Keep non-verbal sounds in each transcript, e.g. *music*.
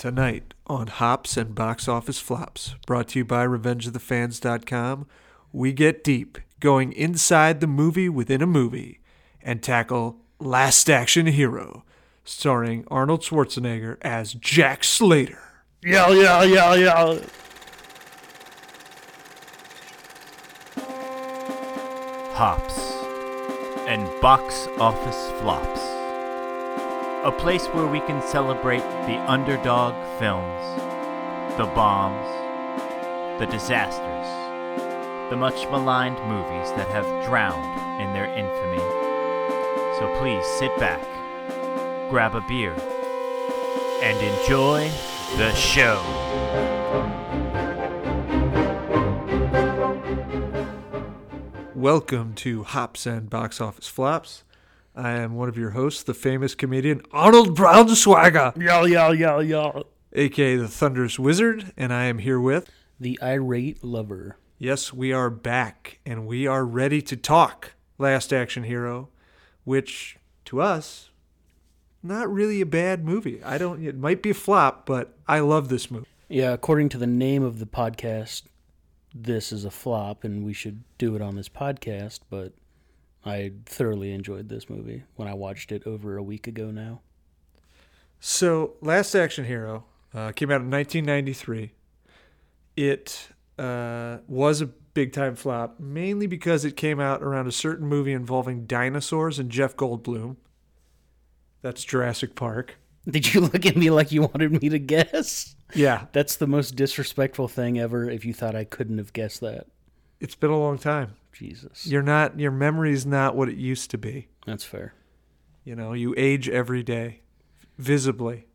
Tonight on Hops and Box Office Flops, brought to you by RevengeOfTheFans.com, we get deep, going inside the movie within a movie, and tackle Last Action Hero, starring Arnold Schwarzenegger as Jack Slater. Yeah, yeah, yeah, yeah. Hops and Box Office Flops. A place where we can celebrate the underdog films, the bombs, the disasters, the much maligned movies that have drowned in their infamy. So please sit back, grab a beer, and enjoy the show. Welcome to Hops and Box Office Flops. I am one of your hosts, the famous comedian Arnold Brownswagger, Yeah, yeah, yeah, yeah. aka the Thunderous Wizard, and I am here with. The irate lover. Yes, we are back, and we are ready to talk Last Action Hero, which to us, not really a bad movie. I don't. It might be a flop, but I love this movie. Yeah, according to the name of the podcast, this is a flop and we should do it on this podcast, but I thoroughly enjoyed this movie when I watched it over a week ago now. So, Last Action Hero uh, came out in 1993. It uh, was a big time flop, mainly because it came out around a certain movie involving dinosaurs and Jeff Goldblum. That's Jurassic Park. Did you *laughs* look at me like you wanted me to guess? Yeah, That's the most disrespectful thing ever if you thought I couldn't have guessed that. it's been a long time. Jesus. You're not. Your memory's not what it used to be. That's fair. You know, you age every day, visibly.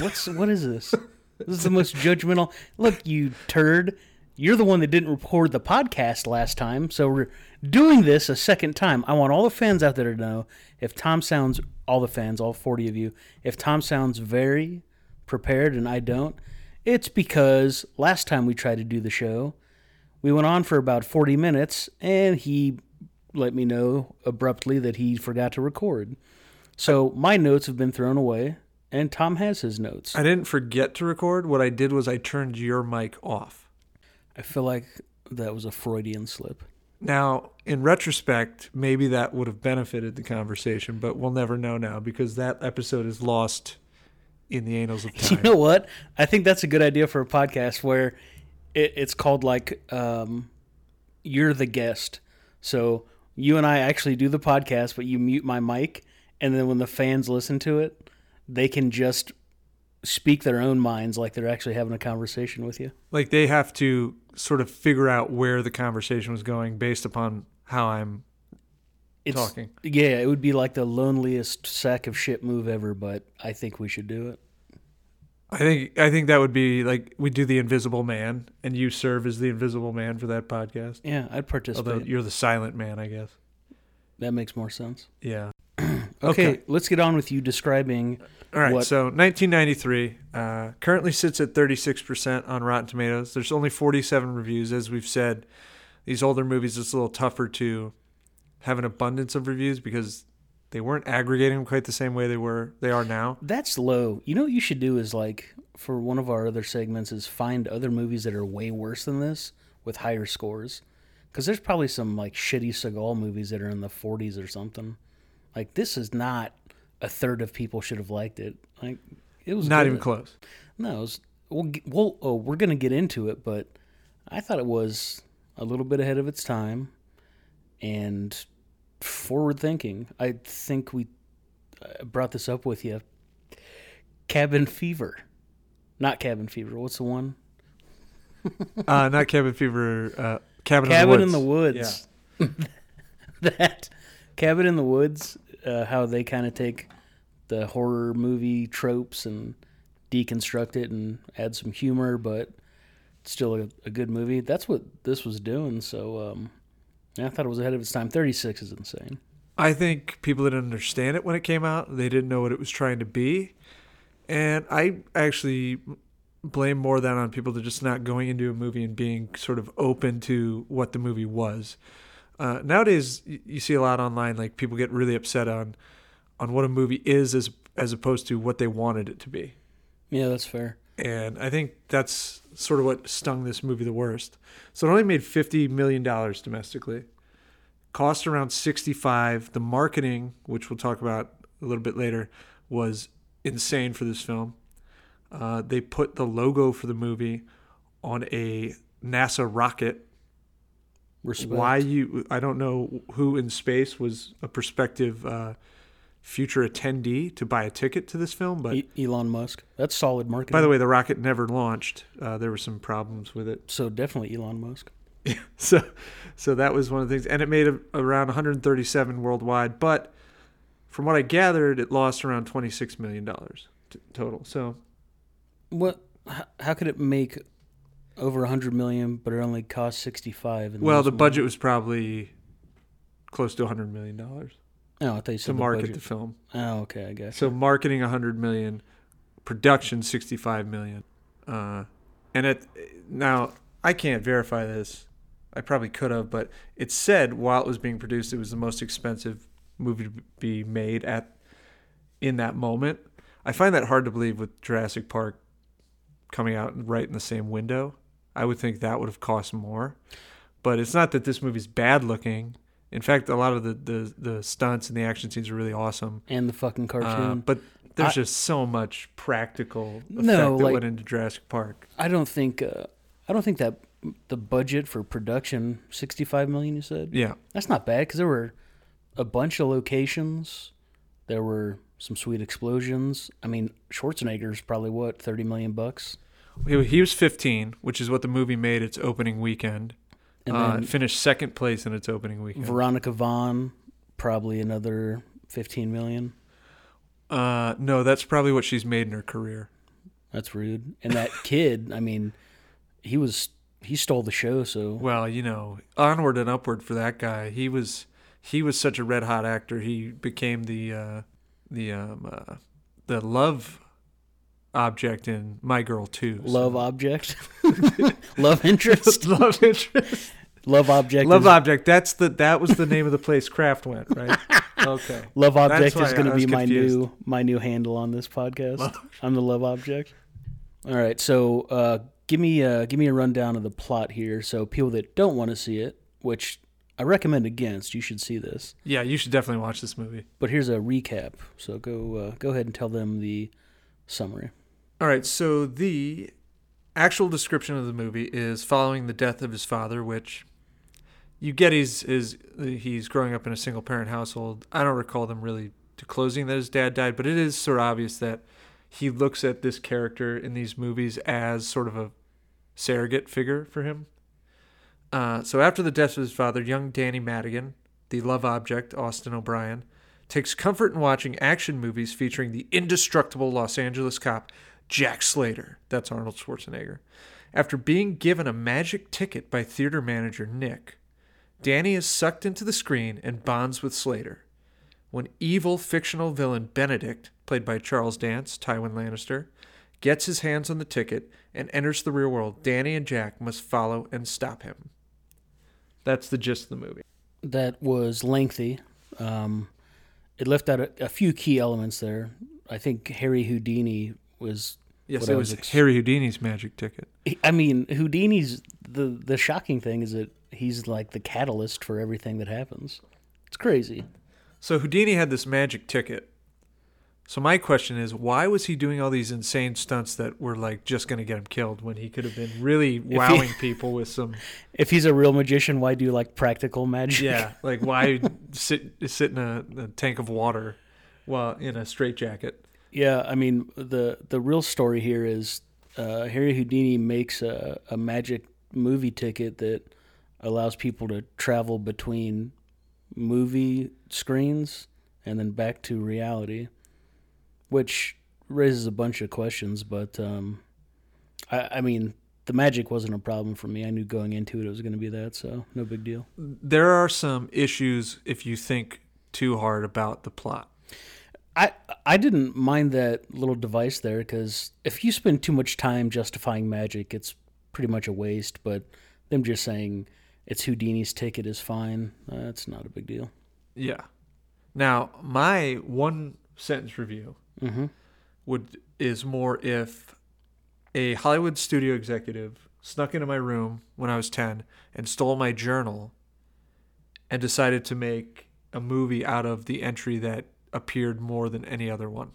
What's what is this? *laughs* This is the most judgmental. Look, you turd. You're the one that didn't record the podcast last time, so we're doing this a second time. I want all the fans out there to know if Tom sounds all the fans, all 40 of you, if Tom sounds very prepared and I don't, it's because last time we tried to do the show, we went on for about 40 minutes and he let me know abruptly that he forgot to record. So my notes have been thrown away and Tom has his notes. I didn't forget to record. What I did was I turned your mic off. I feel like that was a Freudian slip. Now, in retrospect, maybe that would have benefited the conversation, but we'll never know now because that episode is lost in the annals of *laughs* time. You know what? I think that's a good idea for a podcast where it, it's called like um, "You're the guest." So you and I actually do the podcast, but you mute my mic, and then when the fans listen to it, they can just speak their own minds like they're actually having a conversation with you. Like they have to sort of figure out where the conversation was going based upon how I'm It's, talking. Yeah, it would be like the loneliest sack of shit move ever, but I think we should do it. I think I think that would be like we do the Invisible Man, and you serve as the Invisible Man for that podcast. Yeah, I'd participate. Although you're the Silent Man, I guess. that makes more sense. *clears throat* Yeah. Okay, Okay. let's get on with you describing. All right, What- so 1993 uh, currently sits at 36% on Rotten Tomatoes. There's only 47 reviews, as we've said. These older movies, it's a little tougher to have an abundance of reviews because they weren't aggregating quite the same way they were they are now. That's low. You know what you should do is like for one of our other segments is find other movies that are way worse than this with higher scores. Because there's probably some like shitty Seagal movies that are in the 40s or something. Like this is not a third of people should have liked it. Like it was Not good. even close. No, it was, we'll, we'll oh, we're gonna get into it, but I thought it was a little bit ahead of its time and forward thinking. I think we uh, brought this up with you. Cabin Fever, not Cabin Fever. What's the one? *laughs* Uh, not Cabin Fever, uh, Cabin, Cabin in in the the Woods. Woods. *laughs* that Cabin in the Woods. Uh, how they kind of take the horror movie tropes and deconstruct it and add some humor, but still a, a good movie. That's what this was doing. So um, yeah, I thought it was ahead of its time. Thirty six is insane. I think people didn't understand it when it came out. They didn't know what it was trying to be. And I actually blame more that on people that just not going into a movie and being sort of open to what the movie was. Uh, nowadays, you see a lot online, like people get really upset on on what a movie is as as opposed to what they wanted it to be. Yeah, that's fair. and I think that's sort of what stung this movie the worst. So it only made fifty million dollars domestically, cost around sixty-five. The marketing, which we'll talk about a little bit later, was insane for this film. Uh, they put the logo for the movie on a NASA rocket. Respect. Why you? I don't know who in space was a prospective uh, future attendee to buy a ticket to this film, but E- Elon Musk. That's solid marketing. by the way, the rocket never launched. Uh, there were some problems with it. so definitely Elon Musk. *laughs* So, so that was one of the things, and it made a, around 137 worldwide. But from what I gathered, it lost around 26 million dollars t- total. So, What? How, how could it make over a hundred million, but it only cost sixty-five? well, the more? budget was probably close to 100 million dollars Oh, I thought you to the market budget. the film. Oh, okay, I guess. So marketing 100 million, production 65 million. Uh, and it now I can't verify this. I probably could have, but it said while it was being produced, it was the most expensive movie to be made at in that moment. I find that hard to believe with Jurassic Park coming out right in the same window. I would think that would have cost more. But it's not that this movie's bad looking. In fact, a lot of the, the, the stunts and the action scenes are really awesome. and the fucking Uh, cartoon. but there's I- just so much practical effect No, that like- went into Jurassic Park. I don't think. Uh, I don't think that the budget for production sixty-five million. You said Yeah, that's not bad because there were a bunch of locations. There were some sweet explosions. I mean, Schwarzenegger's probably what thirty million bucks, he, he was 15, which is what the movie made its opening weekend. And uh, then finished second place in its opening weekend. Veronica Vaughn probably another fifteen million. uh, no, that's probably what she's made in her career. That's rude. And that *laughs* kid, I mean, he was he stole the show. So Well, you know, onward and upward for that guy. He was he was such a red hot actor. He became the uh, the um, uh, the love object in My Girl Too. so- love object, *laughs* love interest, *laughs* love interest. love object, Love is, object. That's the that was the name of the place Kraft went, right? Okay. love object is going to be my confused. new my new handle on this podcast. *laughs* I'm the love object. All right, so uh, give me uh, give me a rundown of the plot here. So people that don't want to see it, which I recommend against, you should see this. Yeah, you should definitely watch this movie. But here's a recap. So go uh, go ahead and tell them the summary. All right, so the actual description of the movie is following the death of his father, which you get he's is he's growing up in a single parent household. I don't recall them really disclosing that his dad died, but it is sort of obvious that he looks at this character in these movies as sort of a surrogate figure for him. Uh, so after the death of his father, young Danny Madigan, the love object Austin O'Brien, takes comfort in watching action movies featuring the indestructible Los Angeles cop Jack Slater. That's Arnold Schwarzenegger. After being given a magic ticket by theater manager Nick, Danny is sucked into the screen and bonds with Slater. When evil fictional villain Benedict, played by Charles Dance, Tywin Lannister, gets his hands on the ticket and enters the real world, Danny and Jack must follow and stop him. That's the gist of the movie. that was lengthy. Um, it left out a, a few key elements there. I think Harry Houdini was. Yes, it was ex- Harry Houdini's magic ticket. I mean, Houdini's the the shocking thing is that he's like the catalyst for everything that happens. It's crazy. So Houdini had this magic ticket. So my question is, why was he doing all these insane stunts that were like just going to get him killed when he could have been really *laughs* wowing people with some *laughs* If he's a real magician, why do like practical magic? yeah, like why *laughs* sit sit in a, a tank of water while in a straitjacket? Yeah, I mean the the real story here is uh, Harry Houdini makes a, a magic movie ticket that allows people to travel between movie screens and then back to reality, which raises a bunch of questions. But um, I, I mean, the magic wasn't a problem for me. I knew going into it it was going to be that, so no big deal. There are some issues if you think too hard about the plot. I I didn't mind that little device there because if you spend too much time justifying magic, it's pretty much a waste. But them just saying it's Houdini's ticket is fine. That's not a big deal. Yeah. Now, my one sentence review hmm would is more if a Hollywood studio executive snuck into my room when I was 10 and stole my journal and decided to make a movie out of the entry that appeared more than any other one.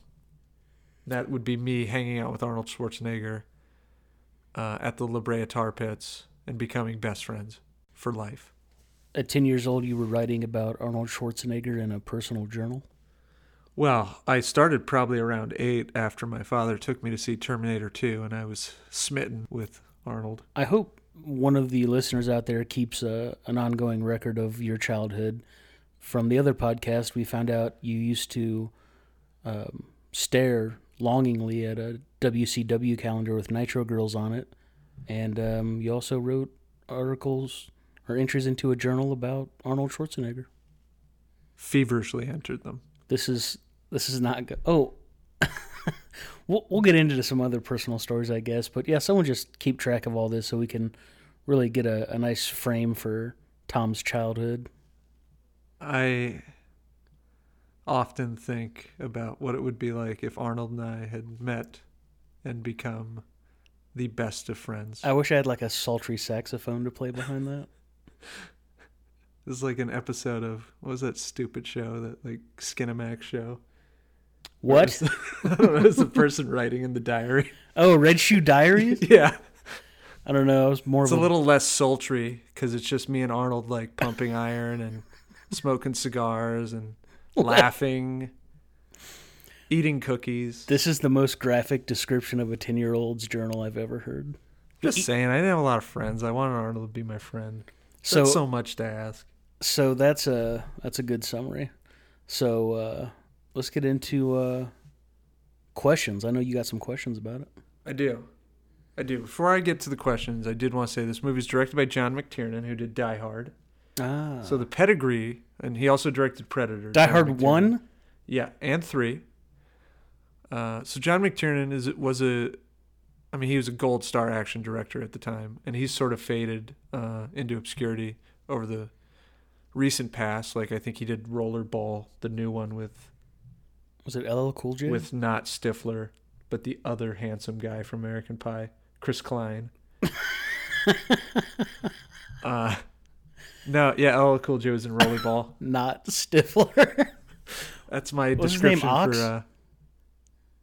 That would be me hanging out with Arnold Schwarzenegger uh, at the La Brea Tar Pits and becoming best friends for life. At 10 years old, you were writing about Arnold Schwarzenegger in a personal journal? Well, I started probably around eight after my father took me to see Terminator 2, and I was smitten with Arnold. I hope one of the listeners out there keeps a, an ongoing record of your childhood. From the other podcast, we found out you used to um, stare longingly at a WCW calendar with Nitro Girls on it, and um, you also wrote articles or entries into a journal about Arnold Schwarzenegger. Feverishly entered them. This is this is not good. Oh, *laughs* we'll we'll get into some other personal stories, I guess. But yeah, someone just keep track of all this so we can really get a, a nice frame for Tom's childhood. I often think about what it would be like if Arnold and I had met and become the best of friends. I wish I had like a sultry saxophone to play behind that. *laughs* *laughs* This is like an episode of what was that stupid show that like Skinamax show? What? *laughs* I don't know, it's the person writing in the diary. Oh, Red Shoe Diaries? Yeah, I don't know. It was more it's of a little less sultry because it's just me and Arnold like pumping iron and smoking cigars and *laughs* laughing, eating cookies. This is the most graphic description of a 10 year old's journal I've ever heard. Just saying, I didn't have a lot of friends. I wanted Arnold to be my friend. So, That's so much to ask. so that's a that's a good summary. So uh, let's get into uh, questions. I know you got some questions about it. I do. I do. Before I get to the questions, I did want to say this movie is directed by John McTiernan, who did Die Hard. Ah, So the pedigree, and he also directed Predator. Die John Hard McTiernan. one. Yeah, and three. Uh, so John McTiernan is was a, I mean, he was a gold star action director at the time, and he's sort of faded uh, into obscurity over the recent past. Like I think he did Rollerball, the new one with Was it LL Cool J? with not Stifler, but the other handsome guy from American Pie, Chris Klein. *laughs* uh, no, yeah, LL Cool J was in Rollerball. *laughs* not Stifler. That's my What's description for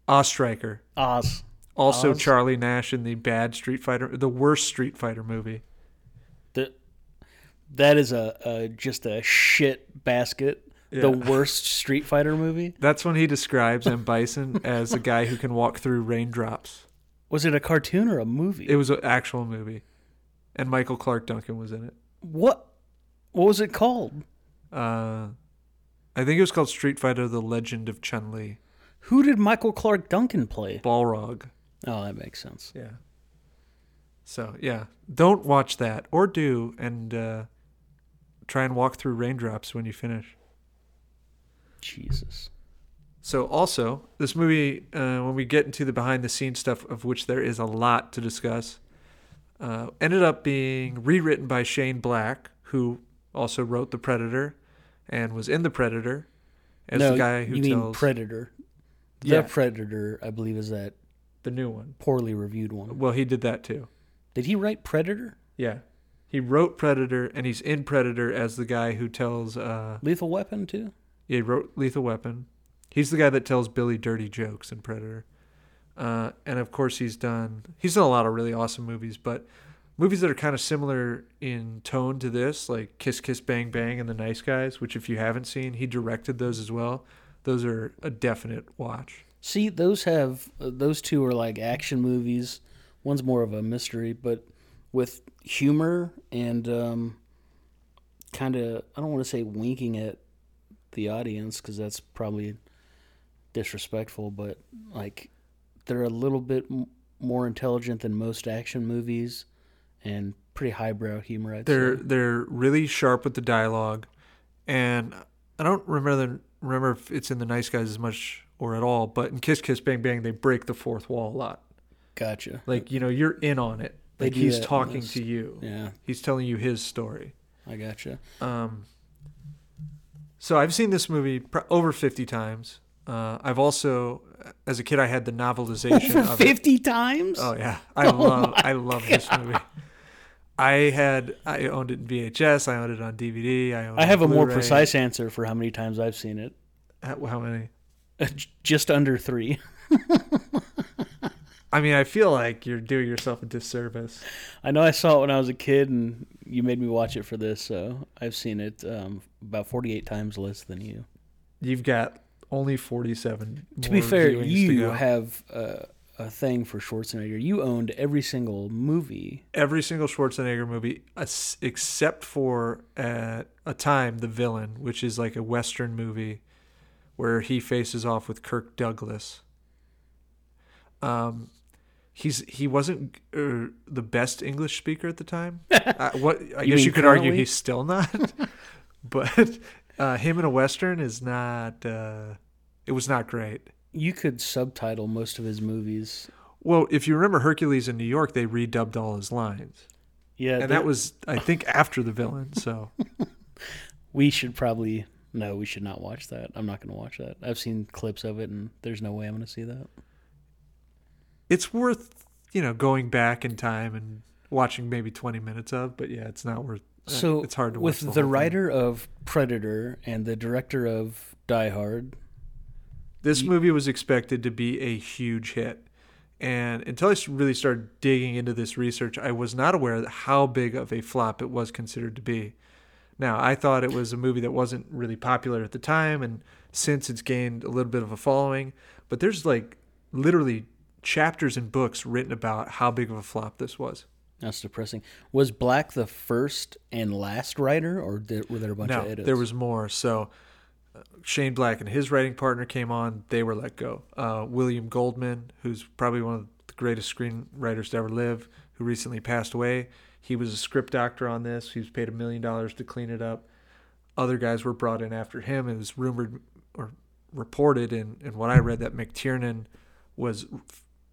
uh, Striker. Oz. Also, Oz? Charlie Nash in the bad Street Fighter, the worst Street Fighter movie. The, that is a, a just a shit basket. The *laughs* worst Street Fighter movie. That's when he describes M. Bison *laughs* as a guy who can walk through raindrops. Was it a cartoon or a movie? It was an actual movie, and Michael Clarke Duncan was in it. what? What was it called? Uh, I think it was called Street Fighter: The Legend of Chun Li. Who did Michael Clarke Duncan play? Balrog. Oh, that makes sense. Yeah. So yeah, don't watch that, or do, and uh, try and walk through raindrops when you finish. Jesus. So also, this movie, uh, when we get into the behind the scenes stuff, of which there is a lot to discuss, uh, ended up being rewritten by Shane Black, who also wrote The Predator, and was in The Predator, as no, the guy who you tells mean Predator. The Yeah. Predator, I believe, is that the new one. poorly reviewed one. Well, he did that too. Did he write Predator? Yeah, he wrote Predator, and he's in Predator as the guy who tells. Uh, Lethal Weapon too? Yeah, he wrote Lethal Weapon. He's the guy that tells Billy dirty jokes in Predator. Uh, and of course, he's done he's done a lot of really awesome movies, but movies that are kind of similar in tone to this, like Kiss Kiss Bang Bang and The Nice Guys, which if you haven't seen, he directed those as well. Those are a definite watch. See, those have uh, those two are like action movies. One's more of a mystery, but with humor and um, kind of I don't want to say winking at the audience because that's probably disrespectful, but like they're a little bit m- more intelligent than most action movies and pretty highbrow humor. They're say. they're really sharp with the dialogue, and I don't remember the, remember if it's in The Nice Guys as much or at all, but in Kiss Kiss Bang Bang they break the fourth wall a lot. Gotcha. Like you know you're in on it. Like he's talking almost. to you. Yeah, He's telling you his story. I gotcha. Um, so I've seen this movie pr- over 50 times. Uh, I've also, as a kid, I had the novelization Over of it. fifty times. Oh yeah, I love I love *laughs* this movie. I had I owned it in VHS. I owned it on DVD. I owned I have a more precise answer for how many times I've seen it. How how many? Just under three. *laughs* I mean, I feel like you're doing yourself a disservice. I know I saw it when I was a kid, and you made me watch it for this, so I've seen it um, about forty-eight times less than you. You've got only 47. To be fair, viewings to you have uh, a thing for Schwarzenegger. You owned every single movie. every single Schwarzenegger movie, except for at a time the villain, which is like a western movie where he faces off with Kirk Douglas. Um, he's he wasn't uh, the best English speaker at the time. *laughs* uh, what I You guess you could argue he's still not, *laughs* but uh, him in a western is not. Uh, it was not great. You could subtitle most of his movies. Well, if you remember Hercules in New York, they redubbed all his lines. Yeah, and that was I think after the villain. So *laughs* we should probably no, we should not watch that. I'm not going to watch that. I've seen clips of it, and there's no way I'm going to see that. it's worth you know going back in time and watching maybe 20 minutes of, but yeah, it's not worth. uh, So it's hard to watch. with watch the, whole thing. writer of Predator and the director of Die Hard. This movie was expected to be a huge hit. And until I really started digging into this research, I was not aware of how big of a flop it was considered to be. Now, I thought it was a movie that wasn't really popular at the time, and since it's gained a little bit of a following, but there's like literally chapters and books written about how big of a flop this was. That's depressing. Was Black the first and last writer, or did, were there a bunch no, of edits? there was more. So Shane Black and his writing partner came on. They were let go. Uh, William Goldman, who's probably one of the greatest screenwriters to ever live, who recently passed away. He was a script doctor on this. He was paid a million dollars to clean it up. Other guys were brought in after him. It was rumored or reported in, in what I read that McTiernan was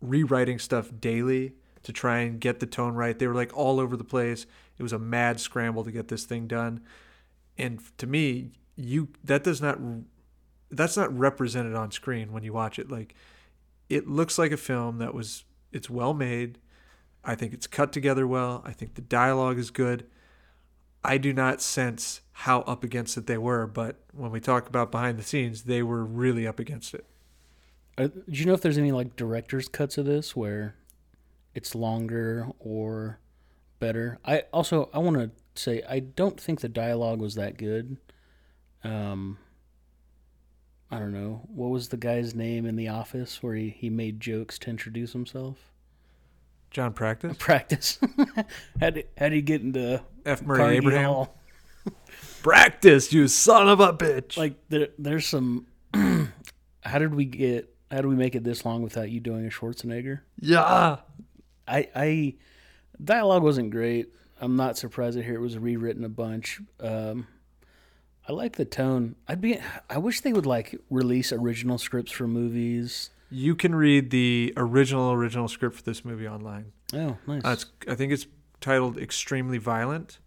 rewriting stuff daily to try and get the tone right. They were like all over the place. It was a mad scramble to get this thing done. And to me, you that does not that's not represented on screen when you watch it. Like it looks like a film that was it's well made. I think it's cut together well. I think the dialogue is good. I do not sense how up against it they were, but when we talk about behind the scenes, they were really up against it. Do you know if there's any like director's cuts of this where it's longer or better? I also I want to say I don't think the dialogue was that good. Um, I don't know what was the guy's name in the office where he, he made jokes to introduce himself. John Practice, *laughs* Practice. how did how did he get into F. Murray Carnegie Abraham. Hall? *laughs* Practice, you son of a bitch. Like there there's some. *clears throat* how did we get? How did we make it this long without you doing a Schwarzenegger? yeah. I, I dialogue wasn't great. I'm not surprised to hear it was rewritten a bunch. Um, I like the tone. I'd be. I wish they would like release original scripts for movies. You can read the original original script for this movie online. Oh, nice. Uh, it's, I think it's titled "Extremely Violent,"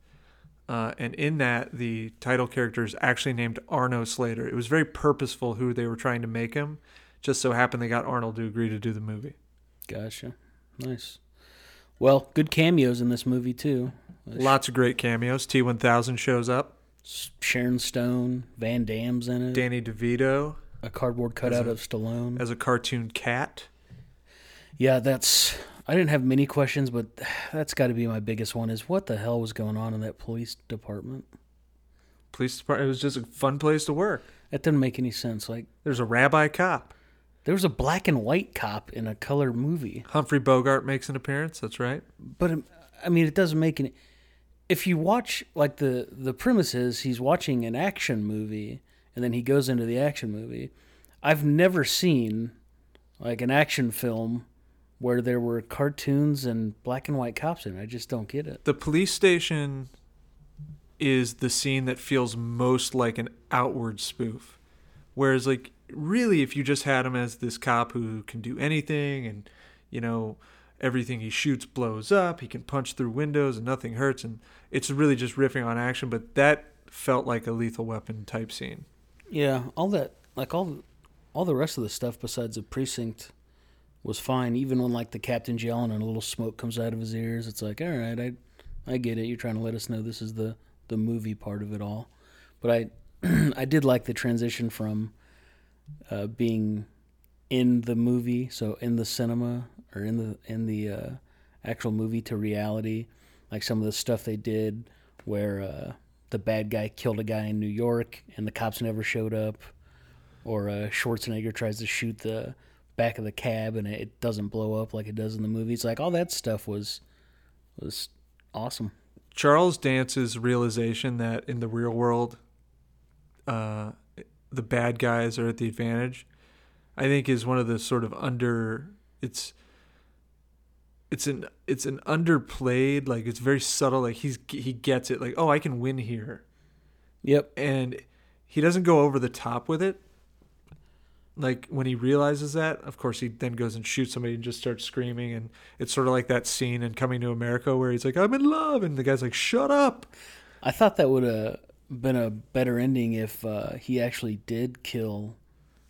uh, and in that, the title character is actually named Arno Slater. It was very purposeful who they were trying to make him. Just so happened they got Arnold to agree to do the movie. gotcha. Nice. Well, good cameos in this movie too. Lots of great cameos. T1000 shows up. Sharon Stone, Van Damme's in it. Danny DeVito a cardboard cutout a- of Stallone. as a cartoon cat. Yeah, that's. I didn't have many questions, but that's got to be my biggest one. Is what the hell was going on in that police department? Police department. It was just a fun place to work. That didn't make any sense. Like There's a rabbi cop. there was a black and white cop in a color movie, Humphrey Bogart makes an appearance. That's right. but I mean, it doesn't make any. If you watch like the the premise is he's watching an action movie and then he goes into the action movie. I've never seen like an action film where there were cartoons and black and white cops in it. I just don't get it. The police station is the scene that feels most like an outward spoof. Whereas, like, really, if you just had him as this cop who can do anything and, you know, everything he shoots blows up, he can punch through windows and nothing hurts, and it's really just riffing on action, but that felt like a lethal weapon type scene. Yeah, all that like all all the rest of the stuff besides the precinct was fine. Even when like the captain's yelling and a little smoke comes out of his ears, it's like, all right, I, I get it. You're trying to let us know this is the the movie part of it all. But I, *clears throat* I did like the transition from, uh, being, in the movie, so in the cinema or in the in the uh, actual movie to reality, like some of the stuff they did where uh, the bad guy killed a guy in New York and the cops never showed up, or uh, Schwarzenegger tries to shoot the back of the cab and it doesn't blow up like it does in the movies. Like all that stuff was was awesome. Charles Dance's realization that in the real world, uh, the bad guys are at the advantage, I think is one of the sort of under it's it's an it's an underplayed like it's very subtle like he's he gets it like oh I can win here. Yep. and he doesn't go over the top with it. Like when he realizes that of course he then goes and shoots somebody and just starts screaming. And it's sort of like that scene in coming to america where he's like i'm in love. And the guy's like shut up. I thought that would have been a better ending if uh, he actually did kill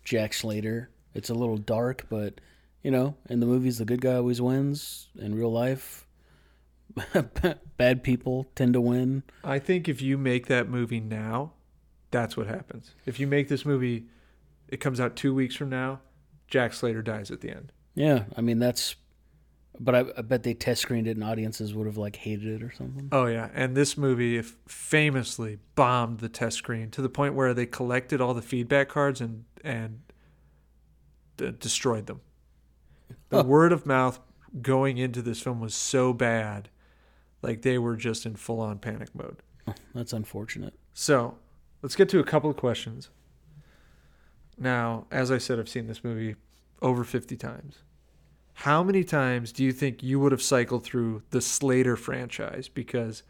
Jack Slater. It's a little dark, but you know, in the movies, the good guy always wins. In real life, *laughs* bad people tend to win. i think if you make that movie now that's what happens if you make this movie it comes out two weeks from now jack slater dies at the end Yeah, I mean that's. But I, I bet they test screened it and audiences would have like hated it or something. Oh yeah, and this movie famously bombed the test screen to the point where they collected all the feedback cards and and d- destroyed them. The Huh. word of mouth going into this film was so bad, like they were just in full on panic mode. Oh, that's unfortunate. So, let's get to a couple of questions. Now, as I said, I've seen this movie over 50 times. How many times do you think you would have cycled through the Slater franchise? Because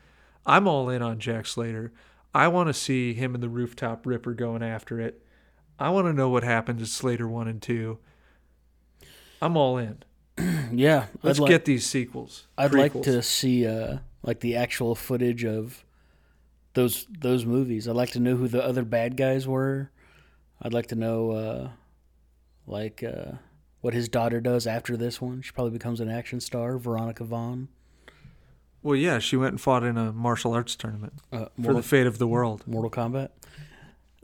I'm all in on Jack Slater. I want to see him and the rooftop ripper going after it. I want to know what happened to Slater 1 and 2. I'm all in. *clears throat* Yeah, Let's like, get these sequels. I'd like to see uh like the actual footage of those those movies. I'd like to know who the other bad guys were. I'd like to know uh like uh what his daughter does after this one. She probably becomes an action star, Veronica Vaughn. Well, yeah, she went and fought in a martial arts tournament Uh, for Mortal, the fate of the world. Mortal Kombat.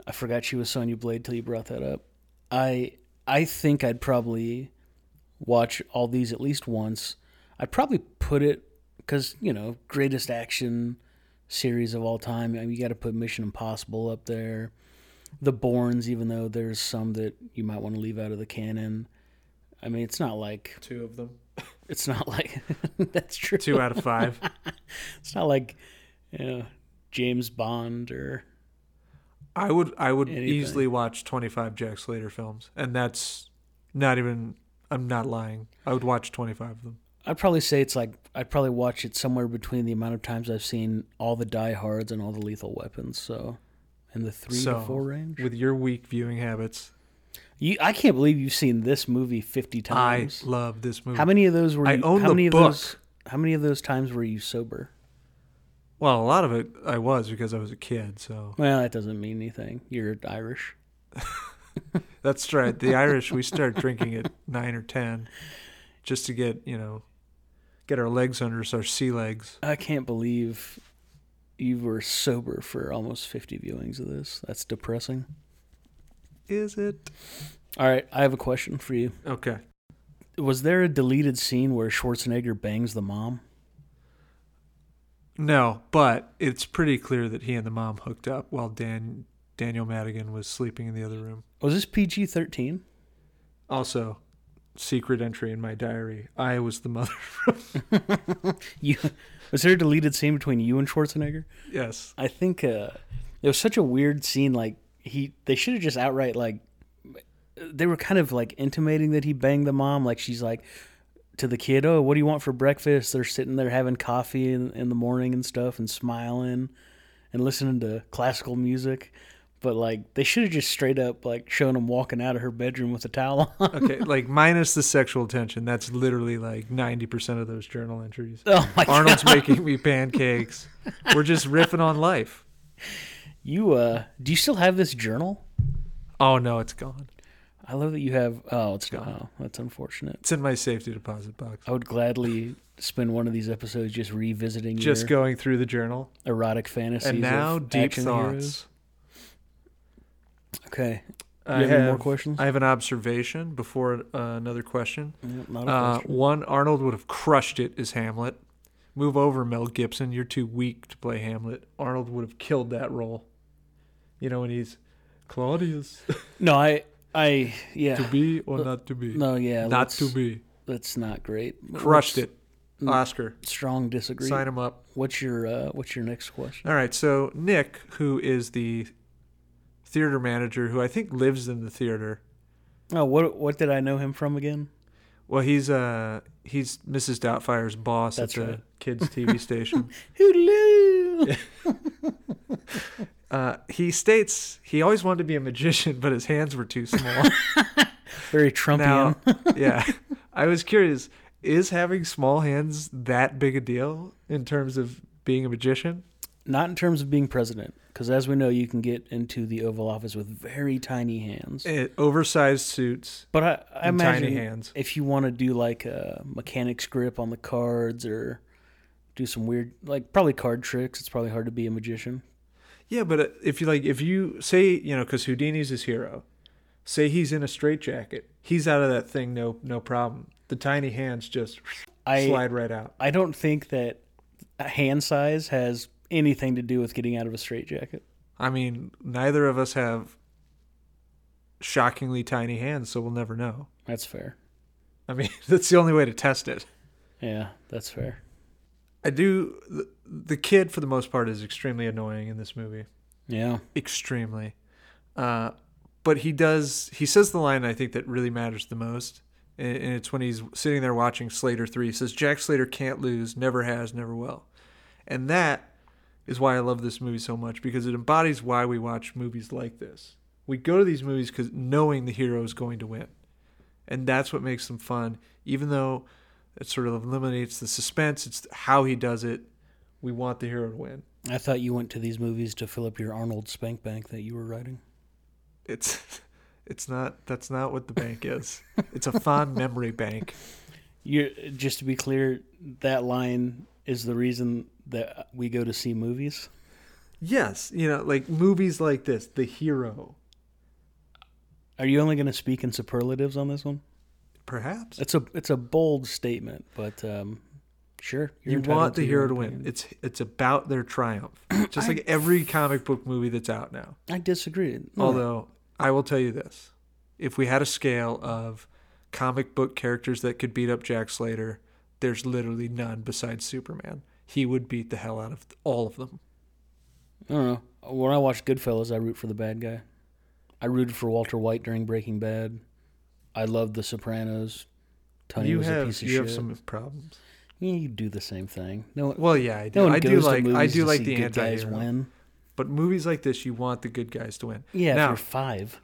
I forgot she was Sonya Blade till you brought that up. I I think I'd probably watch all these at least once. I'd probably put it because you know greatest action series of all time. I mean, you got to put Mission Impossible up there. The Bournes, even though there's some that you might want to leave out of the canon. I mean, it's not like Two of them. *laughs* it's not like *laughs* that's true. Two out of five. *laughs* It's not like you know, James Bond or I would I would Anything. easily watch 25 Jack Slater films and that's not even I'm not lying. I would watch 25 of them. I'd probably say it's like I'd probably watch it somewhere between the amount of times I've seen all the Die Hards and all the Lethal Weapons. So, in the three So, to four range. With your weak viewing habits, You, I can't believe you've seen this movie fifty times. I love this movie. how many of those were? I you, own how the many book. Of those, how many of those times were you sober? Well, a lot of it I was because I was a kid, so Well, that doesn't mean anything. You're Irish. *laughs* *laughs* that's right. The Irish we start drinking at 9 or 10 just to get, you know, get our legs under us, our sea legs. I can't believe you were sober for almost fifty viewings of this. That's depressing. Is it? All right, I have a question for you. Okay. Was there a deleted scene where Schwarzenegger bangs the mom? No, but it's pretty clear that he and the mom hooked up while Dan Daniel Madigan was sleeping in the other room. Was this PG thirteen? Also, secret entry in my diary. I was the mother. *laughs* *laughs* You was there a deleted scene between you and Schwarzenegger? yes. I think uh, it was such a weird scene. Like he, they should have just outright like they were kind of like intimating that he banged the mom. Like she's like to the kid, "Oh, what do you want for breakfast?" They're sitting there having coffee in, in the morning and stuff, and smiling and listening to classical music. But like they should have just straight up like shown him walking out of her bedroom with a towel on. Okay, *laughs* like minus the sexual tension. That's literally like 90% of those journal entries. oh my Arnold's god! making me pancakes. We're just riffing on life. You uh, do you still have this journal? Oh no, it's gone. I love that you have. Oh, it's gone. Oh, that's unfortunate. It's in my safety deposit box. I would gladly spend one of these episodes just revisiting Just going through the journal. erotic fantasies. And now, deep thoughts. heroes. Okay. You I have any more questions? I have an observation before uh, another question. Yeah, not a Uh, question. one, Arnold would have crushed it as Hamlet. Move over, Mel Gibson. You're too weak to play Hamlet. Arnold would have killed that role. You know, when he's Claudius, *laughs* No, I, I, yeah. to be or not to be? No, yeah. not to be. That's not great. Crushed Let's- it. Oscar, Strong disagree. sign him up. What's your uh, What's your next question? All right, so Nick, who is the theater manager, who I think lives in the theater. Oh, what what did I know him from again? Well, he's uh he's Mrs. Doubtfire's boss That's at the right. kids TV *laughs* station. Hoodaloo. *laughs* Uh, he states he always wanted to be a magician, but his hands were too small. *laughs* Very Trumpian. now, yeah, I was curious: is having small hands that big a deal in terms of being a magician? Not in terms of being president, because as we know, you can get into the Oval Office with very tiny hands. Eh, oversized suits, But I, I imagine tiny hands. if you want to do like a mechanic's grip on the cards or do some weird, like probably card tricks, it's probably hard to be a magician. Yeah, but uh, if you like, if you say you know, because Houdini's his hero, say he's in a straitjacket, he's out of that thing, no, no problem. The tiny hands just I slide right out. I don't think that hand size has anything to do with getting out of a straitjacket. I mean, neither of us have shockingly tiny hands, so we'll never know. That's fair. I mean, *laughs* that's the only way to test it. Yeah, that's fair. I do. The, the kid, for the most part, is extremely annoying in this movie. Yeah. Extremely. Uh, but he does. He says the line I think that really matters the most, and it's when he's sitting there watching Slater three. He says, "Jack Slater can't lose, never has, never will," and that is why I love this movie so much because it embodies why we watch movies like this. We go to these movies because knowing the hero is going to win, and that's what makes them fun. Even though it sort of eliminates the suspense, it's how he does it. We want the hero to win. I thought you went to these movies to fill up your Arnold Spank Bank that you were writing. It's *laughs* it's not that's not what the bank is. It's a fond *laughs* memory bank. You just to be clear, that line is the reason that we go to see movies. Yes, you know, like movies like this, The Hero, Are you only going to speak in superlatives on this one? perhaps. It's a it's a bold statement, but um, sure. You want the hero to win. opinion. It's it's about their triumph. *clears throat* Just like every comic book movie that's out now. I disagree. No, Although I will tell you this. If we had a scale of comic book characters that could beat up Jack Slater, there's literally none besides Superman. He would beat the hell out of all of them. I don't know. When I watch Goodfellas, I root for the bad guy. I rooted for Walter White during Breaking Bad. I loved The Sopranos. Tony you was a piece of you shit. have some problems. Yeah, you do the same thing. No one, Well, yeah, I do. no I do like I do like the good guys win. But movies like this, you want the good guys to win. Yeah, Now- if you're five.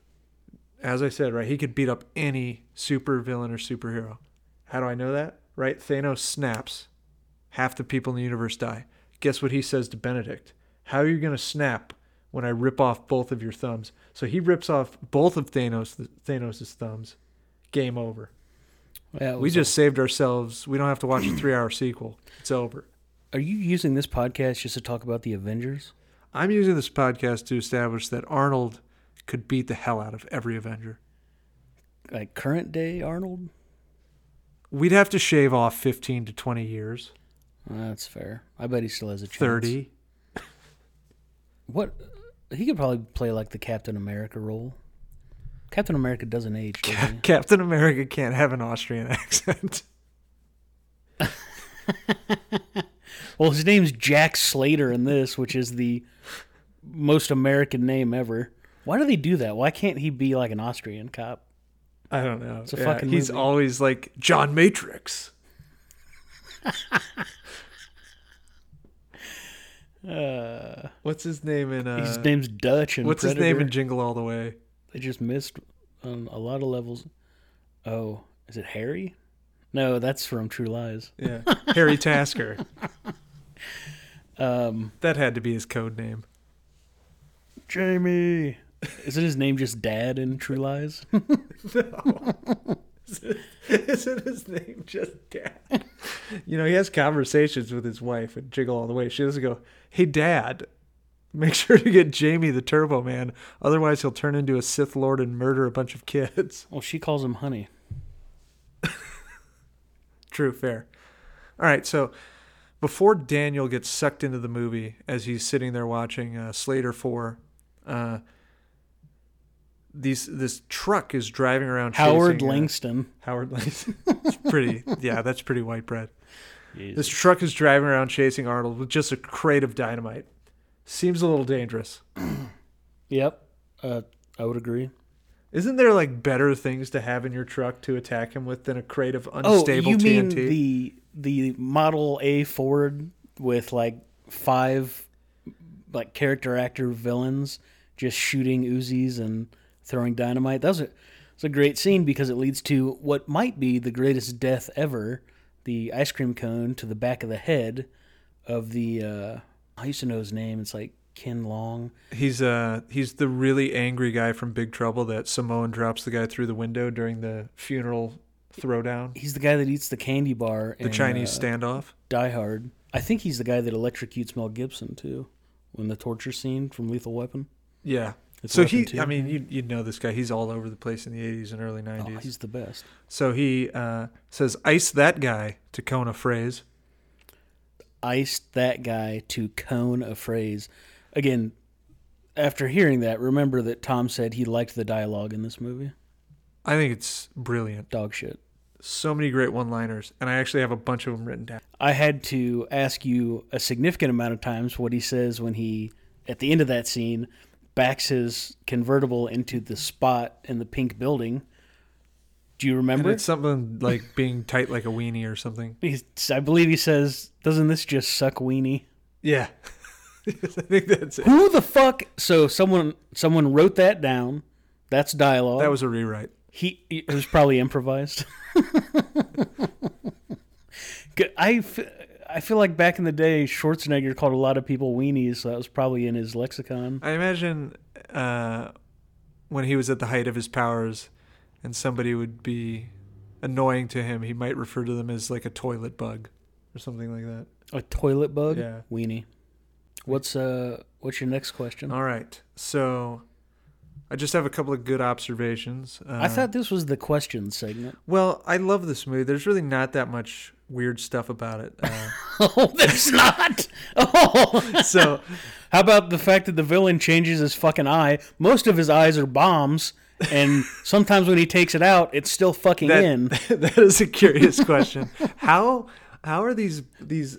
As I said, right, he could beat up any super villain or superhero. How do I know that? Right, Thanos snaps, half the people in the universe die. Guess what he says to Benedict? How are you going to snap when I rip off both of your thumbs? So he rips off both of Thanos Thanos' thumbs. Game over. Yeah, We just saved ourselves. We don't have to watch a three-hour *clears throat* sequel. It's over. Are you using this podcast just to talk about the Avengers? I'm using this podcast to establish that Arnold could beat the hell out of every Avenger. Like current day Arnold? We'd have to shave off 15 to 20 years, That's fair. I bet he still has a chance. 30. What? He could probably play like the Captain America role. Captain America doesn't age, does he? Captain America can't have an Austrian *laughs* accent. *laughs* Well, his name's Jack Slater in this, which is the most American name ever. Why do they do that? Why can't he be like an Austrian cop? I don't know. It's a fucking he's movie. always like John Matrix. Uh, What's his name in uh his name's Dutch and What's his name in Jingle All the Way? They just missed on a lot of levels. Oh, is it Harry? No, that's from True Lies. Yeah. Harry Tasker. *laughs* Um, That had to be his code name. Jamie. Isn't his name just Dad in True Lies? *laughs* *laughs* Isn't his name just Dad? You know, he has conversations with his wife and Jiggle All the Way. She doesn't go, Hey, Dad, make sure to get Jamie the Turbo Man. Otherwise, he'll turn into a Sith Lord and murder a bunch of kids. well, she calls him Honey. *laughs* True, fair. All right, so before Daniel gets sucked into the movie as he's sitting there watching uh, Slater 4, uh, these this truck is driving around Howard chasing, Langston. Howard Langston. *laughs* it's pretty, yeah, that's pretty white bread. This truck is driving around chasing Arnold with just a crate of dynamite. Seems a little dangerous. *clears throat* Yep, uh, I would agree. Isn't there like better things to have in your truck to attack him with than a crate of unstable Oh, unstable you mean the the Model A Ford with like five like character actor villains just shooting Uzis and throwing dynamite? That was a it's a great scene because it leads to what might be the greatest death ever: the ice cream cone to the back of the head of the. Uh, I used to know his name. It's like Ken Long. He's uh he's the really angry guy from Big Trouble that Samoan drops the guy through the window during the funeral throwdown. He's the guy that eats the candy bar. The in, Chinese uh, standoff. Die Hard. I think he's the guy that electrocutes Mel Gibson too, when the torture scene from Lethal Weapon. Yeah. It's so he, two. I mean, you you know this guy. He's all over the place in the '80s and early Oh, '90s. he's the best. so he uh, says, "Ice that guy," to cone a phrase. Iced that guy to cone a phrase. Again, after hearing that, remember that Tom said he liked the dialogue in this movie. I think it's brilliant. Dog shit. So many great one-liners, and I actually have a bunch of them written down. I had to ask you a significant amount of times what he says when he, at the end of that scene, backs his convertible into the spot in the pink building. Do you And remember? it's something like being tight like a weenie or something. *laughs* He's, I believe he says, "Doesn't this just suck, weenie?" Yeah, *laughs* I think that's it. Who the fuck? So someone someone wrote that down. That's dialogue. That was a rewrite. he. It was probably improvised. *laughs* I, I feel like back in the day, Schwarzenegger called a lot of people weenies, so that was probably in his lexicon. I imagine uh, when he was at the height of his powers, and somebody would be annoying to him, he might refer to them as like a toilet bug or something like that. A toilet bug, Yeah. weenie. What's uh? What's your next question? All right, so I just have a couple of good observations. Uh, I thought this was the question segment. Well, I love this movie. There's really not that much weird stuff about it. Uh, *laughs* Oh, there's *laughs* not. Oh, so *laughs* how about the fact that the villain changes his fucking eye? Most of his eyes are bombs, and sometimes when he takes it out, it's still fucking that, in. that is a curious question. How how are these these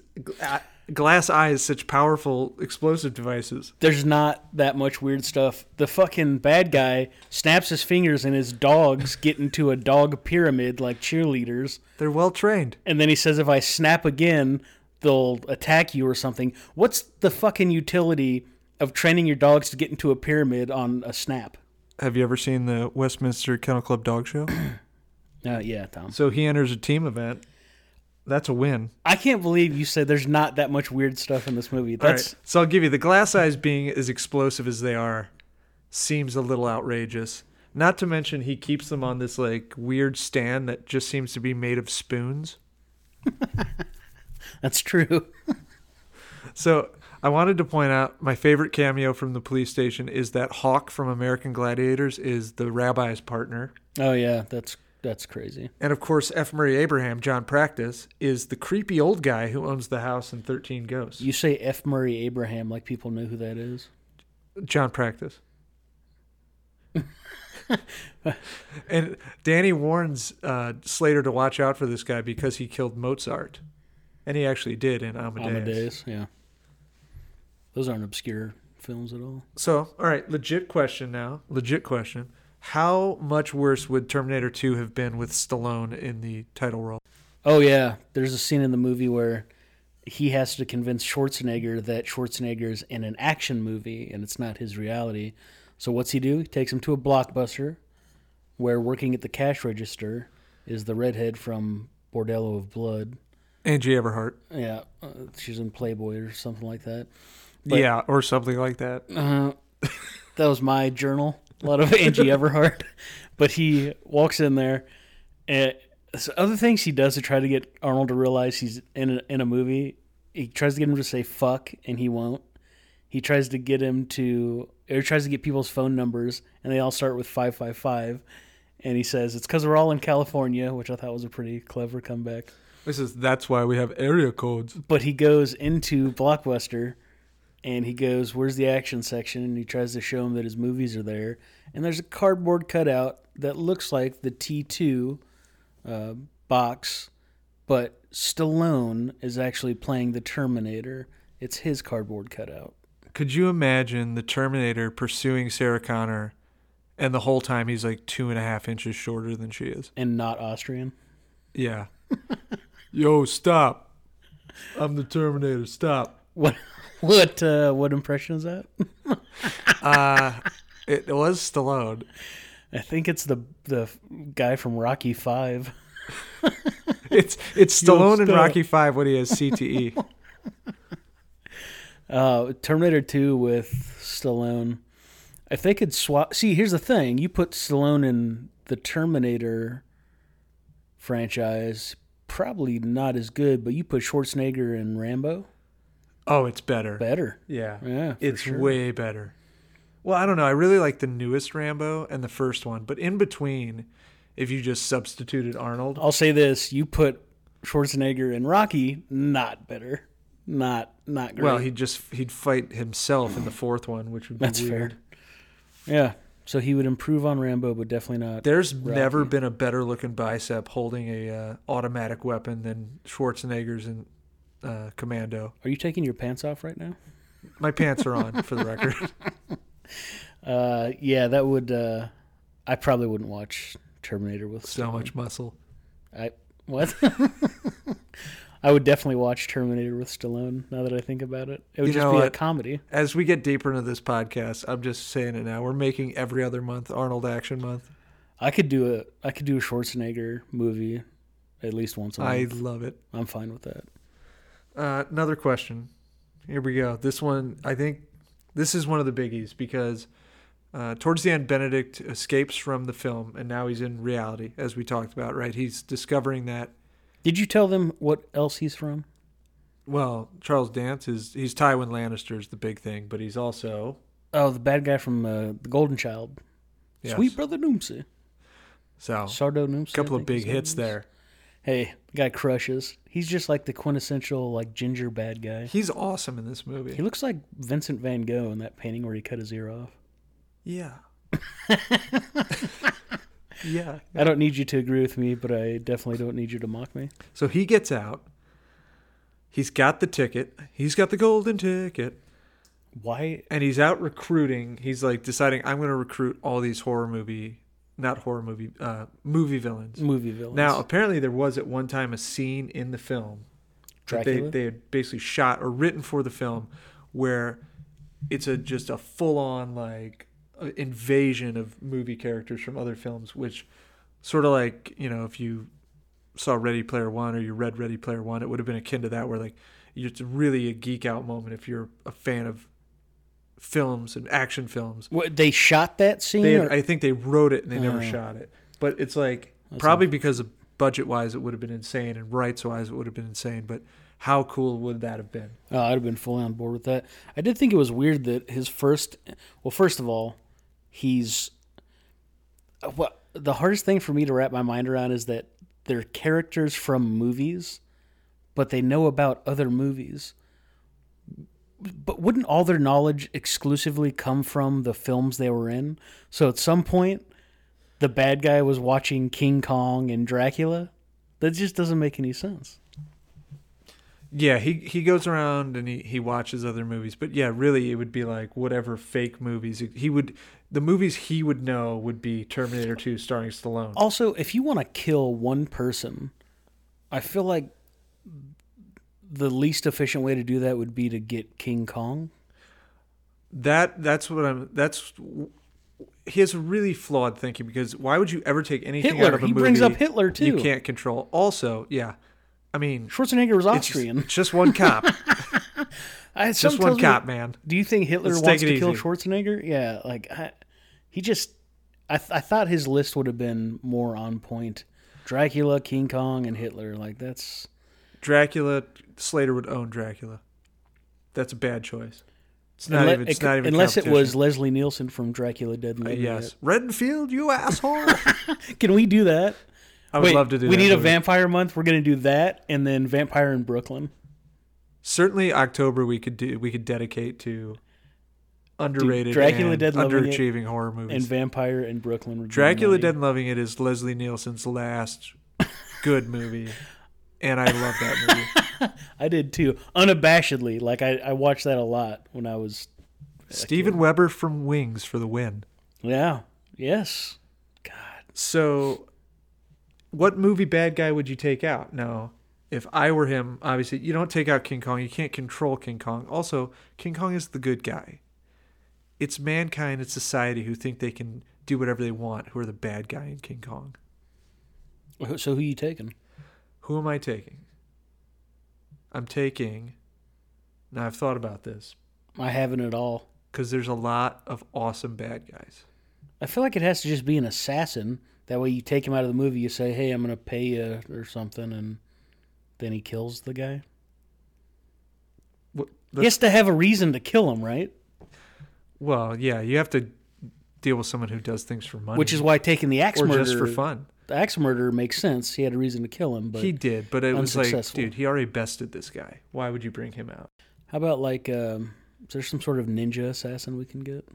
glass eyes such powerful explosive devices? There's not that much weird stuff. The fucking bad guy snaps his fingers, and his dogs get into a dog pyramid like cheerleaders. They're well trained. And then he says, if I snap again, they'll attack you or something. What's the fucking utility of training your dogs to get into a pyramid on a snap? Have you ever seen the Westminster Kennel Club Dog Show? *clears throat* Uh, yeah, Tom. So he enters a team event. That's a win. I can't believe you said there's not that much weird stuff in this movie. That's right. So I'll give you the glass eyes being as explosive as they are seems a little outrageous. Not to mention he keeps them on this like weird stand that just seems to be made of spoons. *laughs* that's true. *laughs* So I wanted to point out my favorite cameo from the police station is that Hawk from American Gladiators is the rabbi's partner. Oh yeah, that's that's crazy. And of course, F. Murray Abraham, John Practice, is the creepy old guy who owns the house in 13 Ghosts. You say F. Murray Abraham like people know who that is. John Practice. *laughs* and Danny warns uh, Slater to watch out for this guy because he killed Mozart. And he actually did in Amadeus. Amadeus, yeah. Those aren't obscure films at all. So, all right, legit question now. Legit question. How much worse would Terminator 2 have been with Stallone in the title role? Oh yeah, there's a scene in the movie where he has to convince Schwarzenegger that Schwarzenegger's in an action movie and it's not his reality. So what's he do? He takes him to a blockbuster where working at the cash register is the redhead from Bordello of Blood. Angie Everhart. Yeah, uh, she's in Playboy or something like that. But- yeah, or something like that. Uh, *laughs* that was my journal. A lot of Angie Everhart, *laughs* but he walks in there, and so other things he does to try to get Arnold to realize he's in a, in a movie. He tries to get him to say "fuck" and he won't. He tries to get him to, or tries to get people's phone numbers, and they all start with five five five. And he says it's because we're all in California, which I thought was a pretty clever comeback. This is that's why we have area codes. But he goes into Blockbuster and he goes, Where's the action section? And he tries to show him that his movies are there. And there's a cardboard cutout that looks like the T2 uh, box, but Stallone is actually playing the Terminator. It's his cardboard cutout. Could you imagine the Terminator pursuing Sarah Connor, and the whole time he's like two and a half inches shorter than she is? And not Austrian. Yeah. *laughs* Yo, stop! I'm the Terminator. Stop. What what uh, what impression is that? *laughs* Uh, it, was Stallone. I think it's the the guy from Rocky Five. *laughs* It's it's Stallone in. Rocky Five when he has. CTE. *laughs* Uh, Terminator 2 with Stallone. If they could swap. See, here's the thing. You put Stallone in the Terminator franchise, probably not as good, but you put Schwarzenegger in Rambo, Oh, it's better. better. Yeah, Yeah, it's sure. way better. Well, I don't know. I really like the newest Rambo and the first one, but in between, if you just substituted Arnold, I'll say this. You put Schwarzenegger in Rocky, not better. Not, not great. well, he'd just he'd fight himself in the fourth one, which would be That's weird. fair. Yeah. So he would improve on Rambo, but definitely not. There's Rocky. never been a better looking bicep holding a uh, automatic weapon than Schwarzenegger's in uh, Commando. Are you taking your pants off right now? My pants are on, for the record. *laughs* Uh, yeah, that would. Uh, I probably wouldn't watch Terminator with so Stallone. much muscle. I what? *laughs* I would definitely watch Terminator with Stallone. Now that I think about it, it would You just know be a what? comedy. As we get deeper into this podcast, I'm just saying it now. We're making every other month Arnold Action Month. I could do a I could do a Schwarzenegger movie at least once a I month. I love it. I'm fine with that. Uh, another question. Here we go. This one, I think, this is one of the biggies because uh, towards the end, Benedict escapes from the film, and now he's in reality, as we talked about. Right? He's discovering that. Did you tell them what else he's from? Well, Charles Dance is he's Tywin Lannister's the big thing, but he's also Oh, the bad guy from uh, the Golden Child, yes. Sweet Brother Noomsy, So Sardo Noomsy. a couple of big hits there. Hey, guy crushes. He's just like the quintessential like ginger bad guy. He's awesome in this movie. He looks like Vincent Van Gogh in that painting where he cut his ear off. Yeah. *laughs* yeah. I don't need you to agree with me, but I definitely don't need you to mock me. So he gets out. He's got the ticket. He's got the golden ticket. Why? And he's out recruiting. He's like deciding I'm going to recruit all these horror movie, not horror movie, uh, movie villains. Movie villains. Now, apparently, there was at one time a scene in the film that they, they had basically shot or written for the film where it's a just a full on like uh, invasion of movie characters from other films, which sort of like you know if you saw Ready Player One or you read Ready Player One, it would have been akin to that, where like it's really a geek out moment if you're a fan of films and action films. What, they shot that scene? They, I think they wrote it and they never Oh. shot it, but it's like probably because of budget wise it would have been insane and rights wise it would have been insane. But how cool would that have been? Oh, I'd have been fully on board with that. I did think it was weird that his first. Well, first of all, he's. uh, What the hardest thing for me to wrap my mind around is that they're characters from movies, but they know about other movies. But wouldn't all their knowledge exclusively come from the films they were in? So at some point, the bad guy was watching King Kong and Dracula. That just doesn't make any sense. Yeah, he he goes around and he, he watches other movies, but yeah, really it would be like whatever fake movies he would the movies he would know would be Terminator 2 starring Stallone. Also, if you want to kill one person, I feel like the least efficient way to do that would be to get King Kong. That that's what I'm that's he has a really flawed thinking because why would you ever take anything out of a He movie brings up Hitler too. you can't control? Also, yeah. I mean, Schwarzenegger was Austrian. it's just one cop. *laughs* I, Just one tells me- cop, man. Do you think Hitler Let's wants to kill. Schwarzenegger? Yeah, like I, he just. I th- I thought his list would have been more on point. Dracula, King Kong, and Hitler. Like that's Dracula, Slater would own Dracula. That's a bad choice. It's not even. It's it- not even. unless it was. Leslie Nielsen from Dracula Dead and Uh, yes, Renfield, you asshole. *laughs* Can we do that? I would Wait, love to do. That. We need a vampire month. We're gonna do that, and then Vampire in Brooklyn. Certainly, October we could do. We could dedicate to underrated, Dracula and Dead Loving It underachieving horror movies. And. Vampire in Brooklyn. Dracula. Dead and Loving It is Leslie Nielsen's last good movie, *laughs* and I love that movie. *laughs* I did too, unabashedly. Like I, I watched that a lot when I was. Steven Weber from Wings for the win. Yeah. Yes. God. So, what movie bad guy would you take out? Now, if I were him, obviously you don't take out King Kong. You can't control King Kong. Also, King Kong is the good guy. It's mankind and society who think they can do whatever they want. Who are the bad guy in King Kong? So who you taking? Who am I taking? I'm taking. Now I've thought about this I haven't at all. because there's a lot of awesome bad guys. I feel like it has to just be an assassin. That way, you take him out of the movie. You say, "Hey, I'm going to pay you" or something, and then he kills the guy. What- He has to have a reason to kill him, right? Well, yeah, you have to deal with someone who does things for money, Which is why taking the axe or murder, just for fun. The axe murder makes sense. He had a reason to kill him, but he did, but it was like, dude, he already bested this guy. Why would you bring him out? how about like, um, is there some sort of ninja assassin we can get?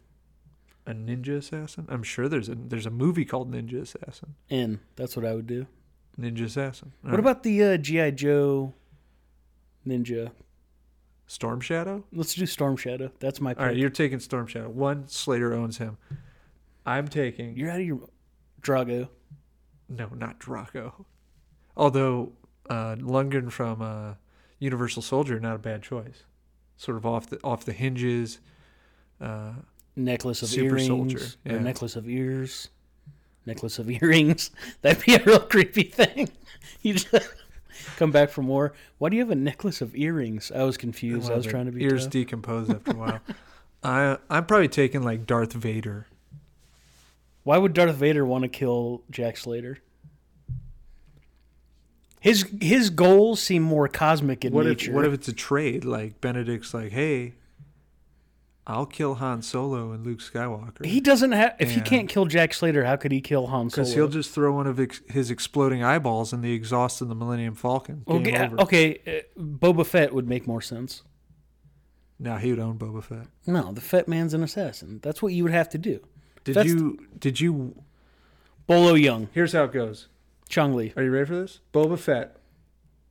A ninja assassin? I'm sure there's a there's a movie called Ninja Assassin. In that's what I would do. Ninja Assassin. What about the uh, GI Joe ninja? Storm Shadow? Let's do Storm Shadow. That's my pick. All right, you're taking Storm Shadow. One Slater owns him. I'm taking You're out of your Drago. No, not Drago. Although uh, Lundgren from uh, Universal Soldier, not a bad choice. Sort of off the off the hinges. Uh, necklace of Super earrings soldier, yeah. necklace of ears necklace of *laughs* earrings that'd be a real creepy thing *laughs* you just come back from war why do you have a necklace of earrings i was confused i well, was trying to be ears tough. decompose after a while. *laughs* I I'm probably taking like Darth Vader. Why would darth vader want to kill jack slater his his goals seem more cosmic in What nature if what if it's a trade? Like Benedict's like, hey, I'll kill Han Solo and Luke Skywalker. he doesn't have if he can't kill jack slater how could he kill han solo Because he'll just throw one of ex- his exploding eyeballs in the exhaust of the Millennium Falcon. Game okay, over. okay uh, boba fett would make more sense Now he would own Boba Fett. no the fett man's an assassin that's what you would have to do Did That's- you? Did you? bolo yeung Here's how it goes. chong li Are you ready for this? Boba Fett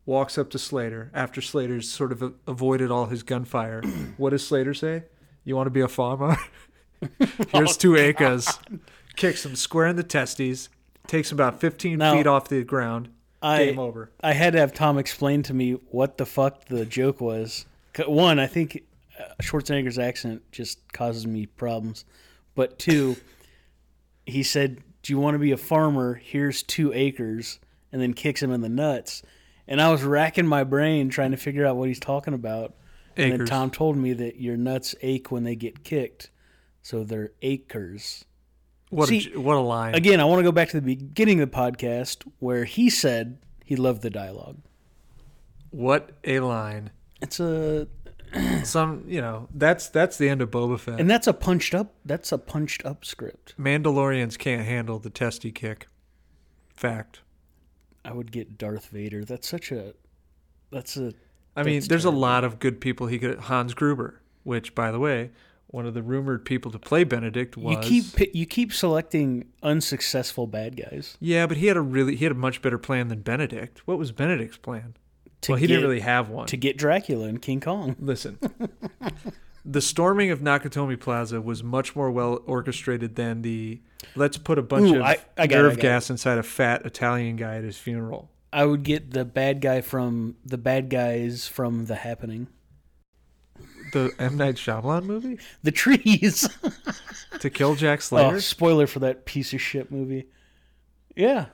walks up to Slater after Slater's sort of a- avoided all his gunfire. *clears throat* what does Slater say? You want to be a farmer? *laughs* *laughs* Here's two acres. Kicks him square in the testes. Takes him about 15 Now, feet off the ground. I Game over. I had to have Tom explain to me what the fuck the joke was. 'Cause One, I think uh, Schwarzenegger's accent just causes me problems. But two, he said, "Do you want to be a farmer? Here's two acres," and then kicks him in the nuts. And I was racking my brain trying to figure out what he's talking about. And then Tom told me that your nuts ache when they get kicked, so they're acres. What See, a, what a line. Again, I want to go back to the beginning of the podcast where he said he loved the dialogue. What a line. It's a *clears throat* Some, you know, that's that's the end of Boba Fett. and that's a punched up that's a punched up script. Mandalorians can't handle the testy kick. Fact. I would get Darth Vader. That's such a that's a I mean, there's terrible. a lot of good people he could. Hans Gruber, which, by the way, one of the rumored people to play Benedict was. you keep you keep selecting unsuccessful bad guys. Yeah, but he had a really he had a much better plan than Benedict. What was Benedict's plan? To well, he get, didn't really have one. to get Dracula and King Kong. *laughs* Listen, the storming of Nakatomi Plaza was much more well orchestrated than the let's put a bunch Ooh, of I- I it, nerve I got gas inside a fat Italian guy at his funeral. I would get the bad guy from the bad guys from The Happening. The M Night Shyamalan movie *laughs* The trees. to kill Jack *laughs* oh, Slater. spoiler for that piece of shit movie. Yeah,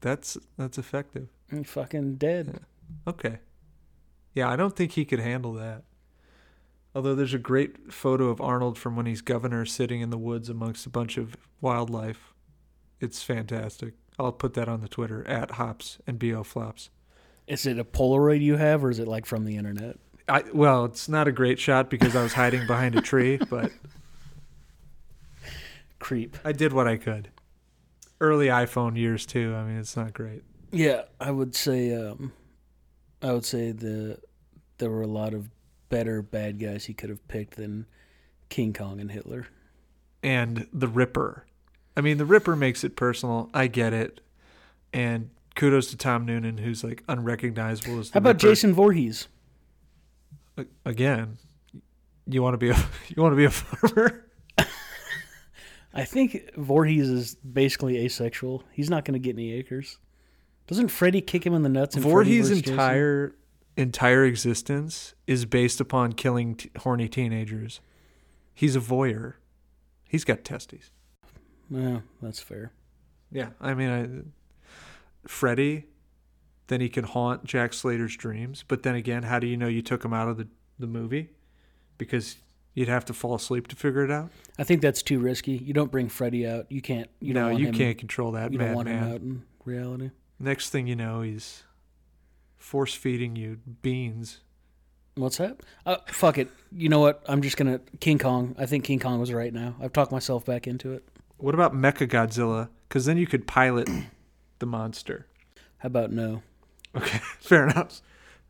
That's that's effective. I'm fucking dead. Okay. Yeah, I don't think he could handle that. Although there's a great photo of Arnold from when he's governor sitting in the woods amongst a bunch of wildlife. It's fantastic. I'll put that on the Twitter at hops and bo flops. Is it a Polaroid you have, or is it like from the internet? I well, it's not a great shot because I was hiding behind a tree, *laughs* but Creep. I did what I could. Early iPhone years too. I mean, it's not great. Yeah, I would say. Um, I would say the there were a lot of better bad guys he could have picked than King Kong and Hitler. And the Ripper. I mean, the Ripper makes it personal. I get it. And kudos to Tom Noonan, who's like unrecognizable as the How about Ripper. Jason Voorhees? A- Again, you want to be a *laughs* you want to be a farmer. *laughs* I think Voorhees is basically asexual. He's not going to get any acres. Doesn't Freddy kick him in the nuts? in Voorhees' vs. Jason? entire entire existence is based upon killing t- horny teenagers. He's a voyeur. He's got testes. Yeah, that's fair. Yeah, I mean, I, Freddy, then he can haunt Jack Slater's dreams. But then again, how do you know you took him out of the, the movie? Because you'd have to fall asleep to figure it out. I think that's too risky. You don't bring Freddy out. You can't. You no, don't want you him, can't control that You don't want him out in reality. Next thing you know, he's force feeding you beans. What's that? Uh, fuck it. You know what? I'm just gonna King Kong. I think King Kong was right now. I've talked myself back into it. What about Mecha Godzilla? Because then you could pilot *clears throat* the monster. How about no? Okay, *laughs* fair enough.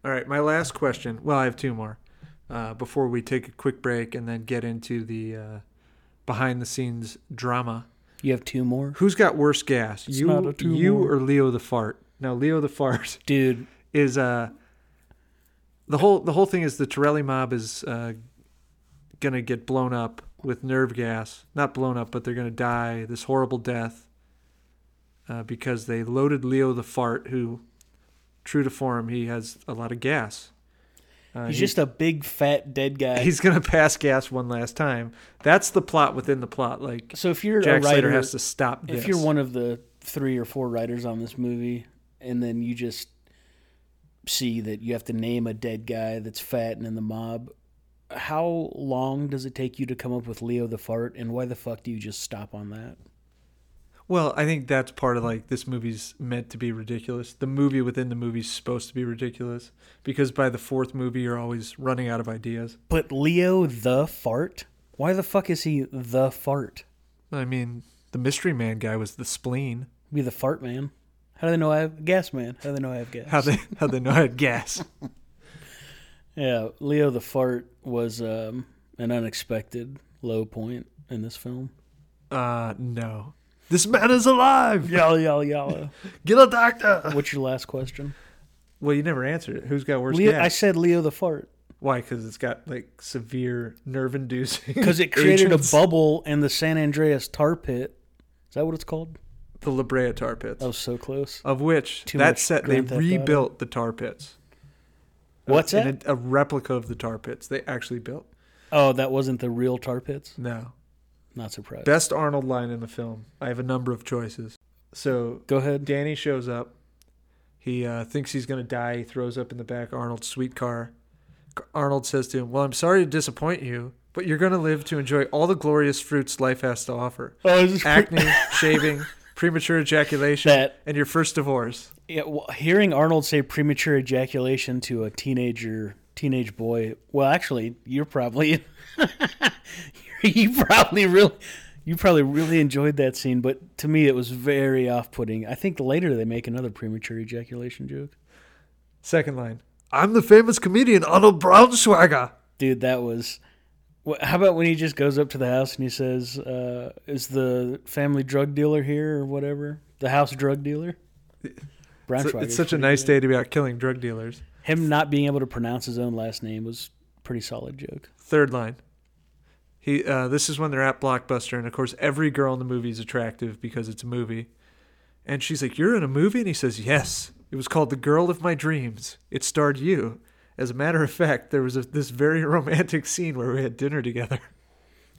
All right, my last question. Well, I have two more uh, before we take a quick break and then get into the uh, behind the scenes drama. You have two more, Who's got worse gas? It's you, not a two you, more. or Leo the fart? Now, Leo the fart *laughs* dude. is uh the whole the whole thing is the Torelli mob is uh, gonna get blown up with nerve gas. Not blown up, but they're gonna die this horrible death uh, because they loaded Leo the fart, who, true to form, he has a lot of gas. Uh, He's he- just a big fat dead guy. he's gonna pass gas one last time. That's the plot within the plot. Like so if you're Jack a writer, Slater has to stop. if you're one of the three or four writers on this movie, and then you just see that you have to name a dead guy that's fat and in the mob, how long does it take you to come up with Leo the fart, and why the fuck do you just stop on that? Well, I think that's part of like this movie's meant to be ridiculous. The movie within the movie's supposed to be ridiculous because by the fourth movie you're always running out of ideas. But Leo the fart? Why the fuck is he the fart? I mean, the mystery man guy was the spleen. Be the fart man. How do they know I have gas man? How do they know I have gas? How they how they know I had gas. *laughs* *laughs* Yeah, Leo the fart was um, an unexpected low point in this film. Uh no. This man is alive. Yalla yalla yalla. *laughs* Get a doctor. What's your last question? Well, you never answered it. Who's got worse Leo, gas? I said Leo the fart Why? Because it's got like severe nerve inducing. *laughs* because it created a bubble in the San Andreas tar pit. Is that what it's called? The La Brea tar pits. That was so close. Of which Too that set they Grand Theft rebuilt the tar pits. What's uh, In that? A, a replica of the tar pits they actually built. Oh, that wasn't the real tar pits. No. Not surprised. Best Arnold line in the film. I have a number of choices. So Go ahead. Danny shows up. He uh, thinks he's going to die. He throws up in the back Arnold's sweet car. Arnold says to him, Well, I'm sorry to disappoint you, but you're going to live to enjoy all the glorious fruits life has to offer Oh, acne, *laughs* shaving, premature ejaculation, that? and your first divorce. Yeah, well, hearing Arnold say premature ejaculation to a teenager, teenage boy. Well, actually, you're probably *laughs* *laughs* *laughs* you probably really you probably really enjoyed that scene, but to me, it was very off-putting. I think later they make another premature ejaculation joke. Second line I'm the famous comedian Arnold Braunschweiger. Dude, that was. How about when he just goes up to the house and he says, uh, "Is the family drug dealer here or whatever? The house drug dealer." *laughs* It's, it's such a nice good. day to be out killing drug dealers. Him not being able to pronounce his own last name was a pretty solid joke. Third line. He uh, this is when they're at Blockbuster, and of course every girl in the movie is attractive because it's a movie. And she's like, "You're in a movie?" And he says, "Yes. It was called The Girl of My Dreams. It starred you." As a matter of fact, there was a, this very *laughs* romantic scene where we had dinner together.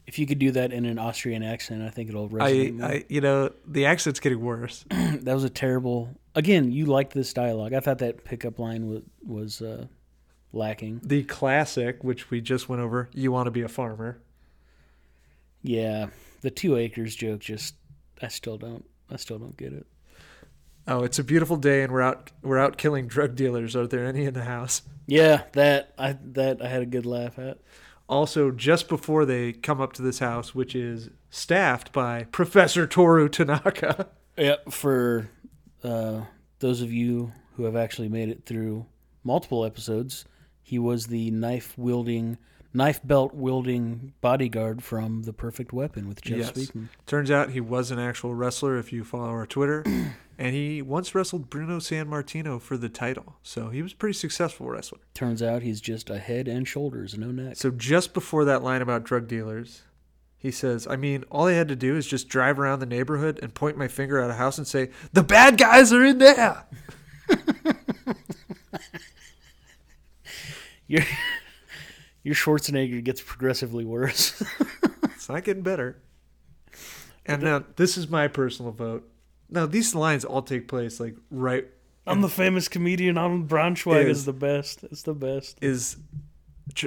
If you could do that in an Austrian accent, I think it'll resonate. more. I, you know, the accent's getting worse. *clears throat* that was a terrible. Again, you liked this dialogue. I thought that pickup line was was uh, lacking. The classic, which we just went over, you want to be a farmer. Yeah, the two acres joke just I still don't I still don't get it. Oh, it's a beautiful day and we're out we're out killing drug dealers. Are there any in the house? Yeah, that I that I had a good laugh at. Also, just before they come up to this house, which is staffed by Professor Toru Tanaka. *laughs* Yep. For uh, those of you who have actually made it through multiple episodes, he was the knife wielding, knife belt wielding bodyguard from The Perfect Weapon with Jeff Yes. Speakman. Turns out he was an actual wrestler if you follow our Twitter. *clears throat* and he once wrestled Bruno Sammartino for the title. So he was a pretty successful wrestler. Turns out he's just a head and shoulders, no neck. So just before that line about drug dealers, he says, I mean, all I had to do is just drive around the neighborhood and point my finger at a house and say, The bad guys are in there. *laughs* Your your Schwarzenegger gets progressively worse. *laughs* It's not getting better. And now this is my personal vote. Now these lines all take place like right I'm the famous comedian on Braunschweig Is- is the best. It's the best. is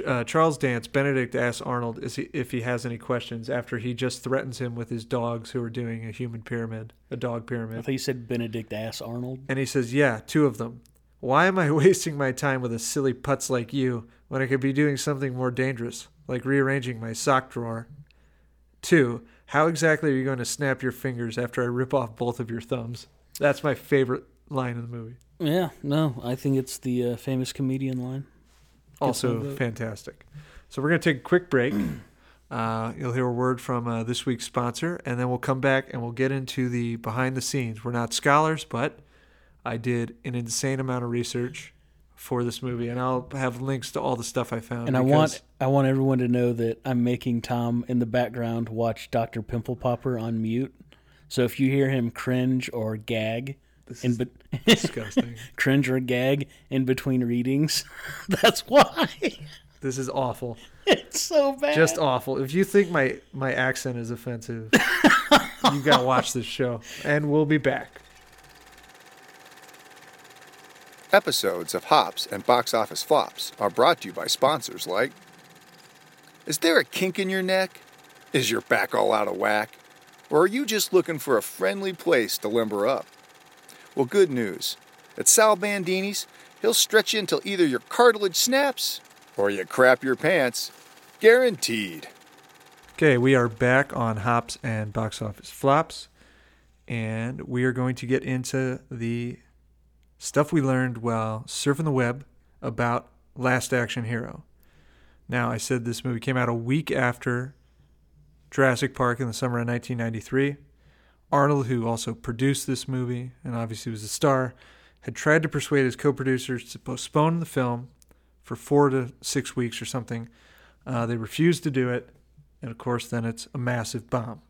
uh, Charles Dance. Benedict asks Arnold is he, if he has any questions after he just threatens him with his dogs who are doing a human pyramid, a dog pyramid. I thought you said Benedict asks Arnold. And he says, Yeah, two of them. Why am I *laughs* wasting my time with a silly putz like you when I could be doing something more dangerous, like rearranging my sock drawer? Two, how exactly are you going to snap your fingers after I rip off both of your thumbs? That's my favorite line in the movie. Yeah, no, I think it's the uh, famous comedian line. Also fantastic. So we're going to take a quick break. *clears throat* Uh, you'll hear a word from uh, this week's sponsor, and then we'll come back and we'll get into the behind the scenes. We're not scholars, but I did an insane amount of research for this movie, and I'll have links to all the stuff I found. And I want I want everyone to know that I'm making Tom in the background watch Dr. Pimple Popper on mute. So if you hear him cringe or gag this in be- *laughs* disgusting. cringe or gag in between readings, *laughs* that's why. this is awful. it's so bad. Just awful. If you think my my accent is offensive, *laughs* you got to watch this show, and we'll be back. Episodes of Hops and Box Office Flops are brought to you by sponsors like Is there a kink in your neck? Is your back all out of whack? Or are you just looking for a friendly place to limber up? Well, good news. At Sal Bandini's, he'll stretch you until either your cartilage snaps or you crap your pants. Guaranteed. Okay, we are back on Hops and Box Office Flops, and we are going to get into the stuff we learned while surfing the web about Last Action Hero. Now, I said this movie came out a week after Jurassic Park in the summer of 1993. Arnold, who also produced this movie and obviously was a star, had tried to persuade his co producers to postpone the film for four to six weeks or something. Uh, they refused to do it, and of course, then it's a massive bomb.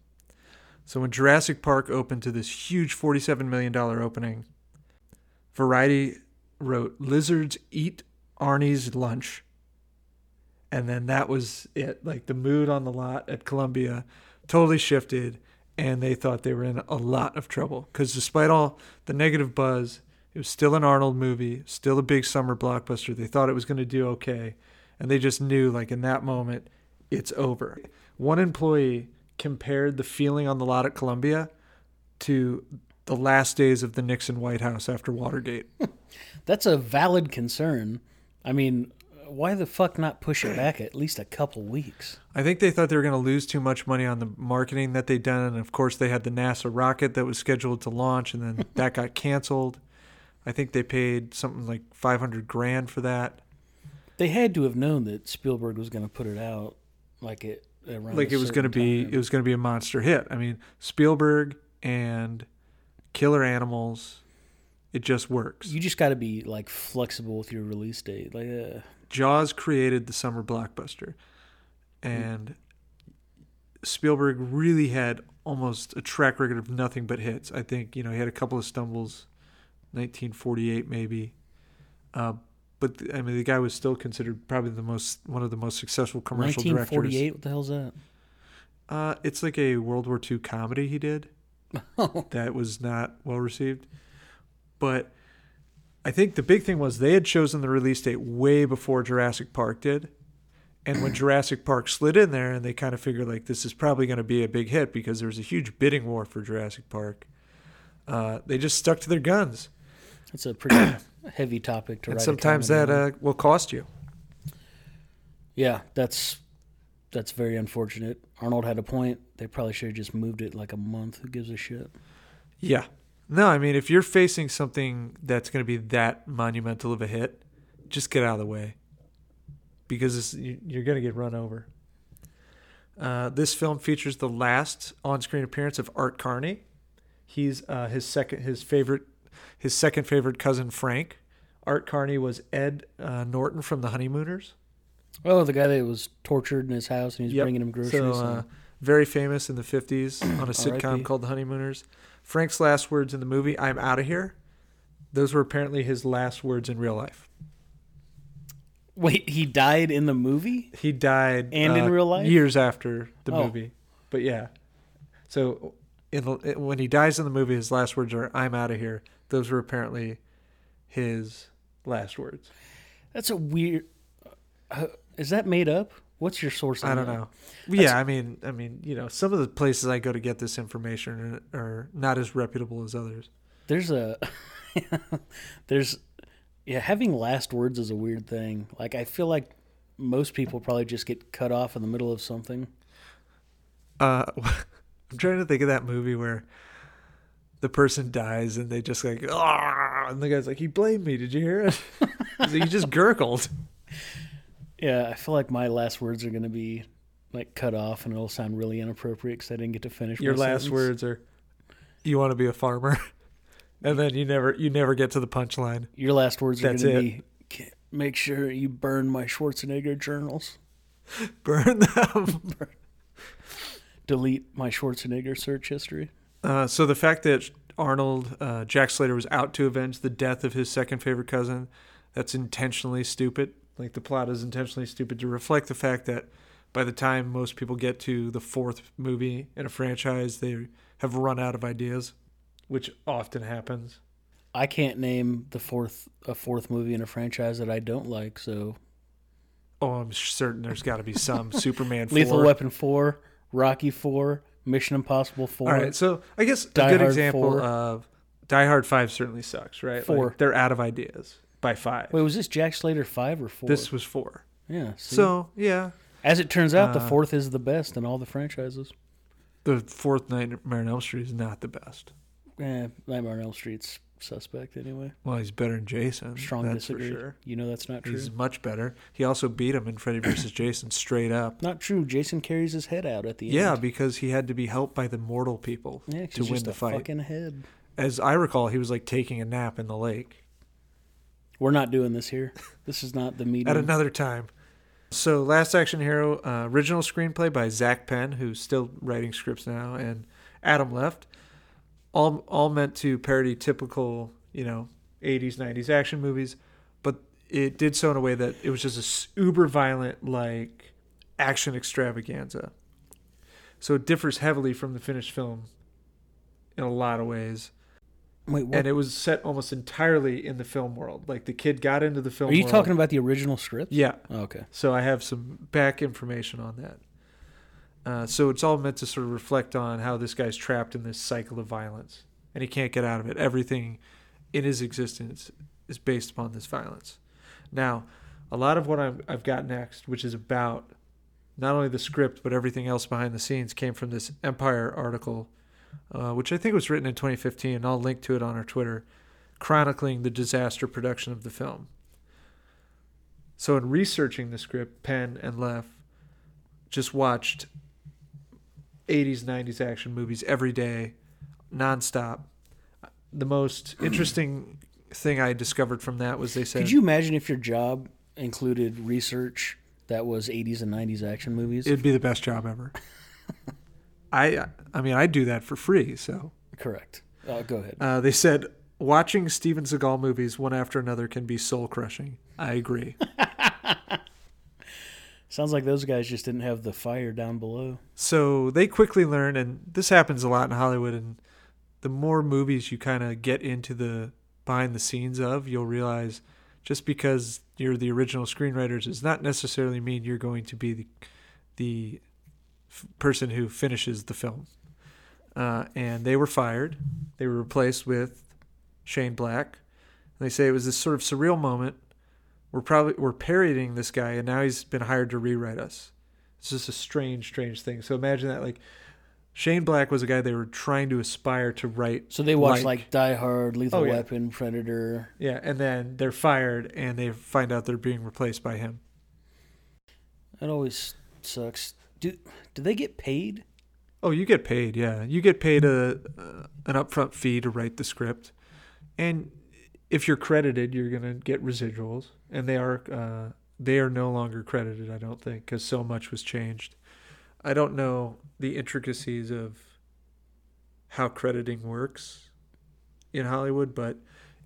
So when Jurassic Park opened to this huge $47 million opening, Variety wrote, Lizards eat Arnie's lunch. And then that was it. Like the mood on the lot at Columbia totally shifted, and they thought they were in a lot of trouble. Because despite all the negative buzz, it was still an Arnold movie, still a big summer blockbuster. They thought it was going to do okay. And they just knew, like in that moment, it's over. One employee compared the feeling on the lot at Columbia to the last days of the Nixon White House after Watergate. *laughs* That's a valid concern. I mean, why the fuck not push it back at least a couple weeks? I think they thought they were going to lose too much money on the marketing that they'd done. And of course, they had the NASA rocket that was scheduled to launch, and then *laughs* that got canceled. I think they paid something like 500 grand for that. They had to have known that Spielberg was going to put it out like it around like it was going to be it was going to be a monster hit. I mean, Spielberg and Killer Animals, it just works. You just got to be like flexible with your release date. Like, uh, Jaws created the summer blockbuster, and Spielberg really had almost a track record of nothing but hits. I think you know he had a couple of stumbles, 1948 maybe, uh, but I mean the guy was still considered probably the most one of the most successful commercial directors. 1948. What the hell's that? Uh, it's like a World War II comedy he did. *laughs* that was not well received. But I think the big thing was they had chosen the release date way before Jurassic Park did. And when *clears throat* Jurassic Park slid in there and they kind of figured like this is probably going to be a big hit because there was a huge bidding war for Jurassic Park, uh, they just stuck to their guns. It's a pretty *clears throat* heavy topic to And write. sometimes that uh, will cost you. yeah, that's that's very unfortunate. Arnold had a point. They probably should have just moved it like a month. Who gives a shit? Yeah. No, I mean, if you're facing something that's going to be that monumental of a hit, just get out of the way because you're going to get run over. Uh, this film features the last on-screen appearance of Art Carney. He's uh, his second, his favorite, his second favorite cousin Frank. Art Carney was Ed uh, Norton from The Honeymooners. Oh, the guy that was tortured in his house and he's Yep. bringing him groceries. So, uh, very famous in the 50s on a *clears throat* sitcom R.I.P.. called The Honeymooners. Frank's last words in the movie, I'm out of here. Those were apparently his last words in real life. Wait, he died in the movie? He died And in uh, real life? years after the Oh. movie. But yeah. So in the, when he dies in the movie, his last words are "I'm out of here." Those were apparently his last words. That's a weird. Is that made up? What's your source? I don't that? know. Yeah, I mean, I mean, you know, some of the places I go to get this information are, are not as reputable as others. There's a. *laughs* there's. Yeah, having last words is a weird thing. Like, I feel like most people probably just get cut off in the middle of something. Uh, *laughs* I'm trying to think of that movie where the person dies and they just like, ah, and the guy's like, he blamed me. Did you hear it? *laughs* he just gurgled. Yeah, I feel like my last words are going to be like cut off and it'll sound really inappropriate because I didn't get to finish Your last sentence. words are, "You want to be a farmer," *laughs* and then you never, you never get to the punchline. Your last words are going to be make sure you burn my Schwarzenegger journals. *laughs* Burn them. *laughs* Delete my Schwarzenegger search history. Uh, so the fact that Arnold uh, Jack Slater was out to avenge the death of his second favorite cousin, that's intentionally stupid. Like the plot is intentionally stupid to reflect the fact that by the time most people get to the fourth movie in a franchise, they have run out of ideas, which often happens. I can't name the fourth a fourth movie in a franchise that I don't like. So Oh, I'm certain there's got to be some *laughs* Superman. 4. Lethal Weapon four, Rocky four, Mission Impossible four. All right, so I guess a good Hard example 4. of Die Hard Five certainly sucks, right? Like, Four. they're out of ideas by five. Wait, was this Jack Slater five or four? This was four. yeah. see? So yeah, as it turns out, the uh, fourth is the best in all the franchises. the fourth Nightmare on Elm Street is not the best. Eh, Nightmare on Elm Street's suspect anyway. Well, he's better than Jason. Strong that's disagree. for sure. You know that's not true. He's much better. He also beat him in Freddy vs. *coughs* Jason straight up. Not true. Jason carries his head out at the end. Yeah, end. because he had to be helped by the mortal people Yeah, 'cause to he's win just the a fight. fucking head. As I recall, he was like taking a nap in the lake. We're not doing this here. This is not the meeting. *laughs* At another time. So, Last Action Hero, uh, original screenplay by Zak Penn, who's still writing scripts now, and Adam Leff. All all meant to parody typical, you know, 80s, 90s action movies, but it did so in a way that it was just a uber violent, like, action extravaganza. So it differs heavily from the finished film in a lot of ways. Wait, what? And it was set almost entirely in the film world. Like, the kid got into the film Are you world. talking about the original script? Yeah. Oh, okay. So I have some back information on that. Uh, so it's all meant to sort of reflect on how this guy's trapped in this cycle of violence, and he can't get out of it. Everything in his existence is based upon this violence. Now, a lot of what I've, I've got next, which is about not only the script but everything else behind the scenes, came from this Empire article, uh, which I think was written in 2015. And I'll link to it on our Twitter, chronicling the disaster production of the film. So in researching the script, Penn and Leff just watched 80s, 90s action movies every day, nonstop. The most *clears throat* interesting thing I discovered from that was they said, Could you imagine if your job included research that was 80s and 90s action movies? it'd be the best job ever. *laughs* I, I mean, I do that for free. So Correct. Uh, go ahead. uh, they said watching Steven Seagal movies one after another can be soul crushing. I agree. *laughs* Sounds like those guys just didn't have the fire down below. So they quickly learn, and this happens a lot in Hollywood. And the more movies you kind of get into the behind the scenes of, you'll realize just because you're the original screenwriters does not necessarily mean you're going to be the the f- person who finishes the film. Uh, and they were fired. They were replaced with Shane Black. And they say it was this sort of surreal moment. We're probably we're parodying this guy, and now he's been hired to rewrite us. It's just a strange, strange thing. So imagine that, like Shane Black was a guy they were trying to aspire to write. So they watched Like- like, Die Hard, Lethal Oh, yeah. Weapon, Predator. Yeah, and then they're fired, and they find out they're being replaced by him. It always sucks. Do do they get paid? Oh, you get paid, yeah. You get paid a uh, an upfront fee to write the script, and if you're credited, you're gonna get residuals, and they are uh, they are no longer credited. I don't think because so much was changed. I don't know the intricacies of how crediting works in Hollywood, but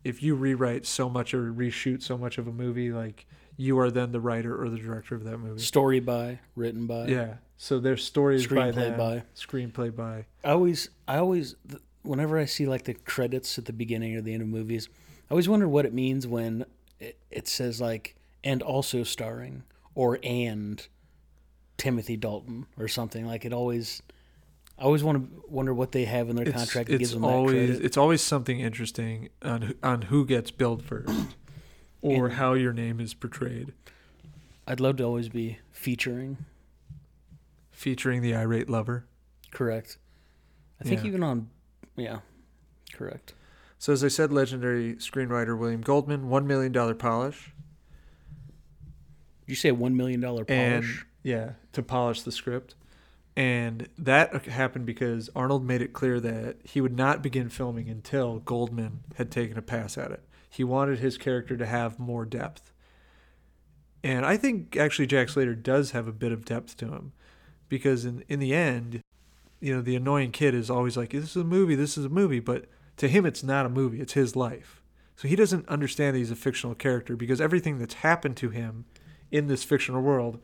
if you rewrite so much or reshoot so much of a movie, like you are then the writer or the director of that movie. Story by, written by, Yeah. So there's stories by screenplay them, by. screenplay by. I always, I always, whenever I see like the credits at the beginning or the end of movies, I always wonder what it means when it, it says like and also starring or and Timothy Dalton or something. Like it always, I always want to wonder what they have in their It's, contract that it's gives them that always credit. it's always something interesting on on who gets billed first, or And- how your name is portrayed, I'd love to always be featuring. featuring the irate lover. Correct. I think Yeah. even on, yeah, correct. So as I said, legendary screenwriter William Goldman, one million dollar polish, you say one million dollar and polish? yeah, to polish the script, and that happened because Arnold made it clear that he would not begin filming until Goldman had taken a pass at it. He wanted his character to have more depth, and I think actually Jack Slater does have a bit of depth to him, because in in the end, you know, the annoying kid is always like, "This is a movie. This is a movie," but to him, it's not a movie. It's his life. So he doesn't understand that he's a fictional character because everything that's happened to him in this fictional world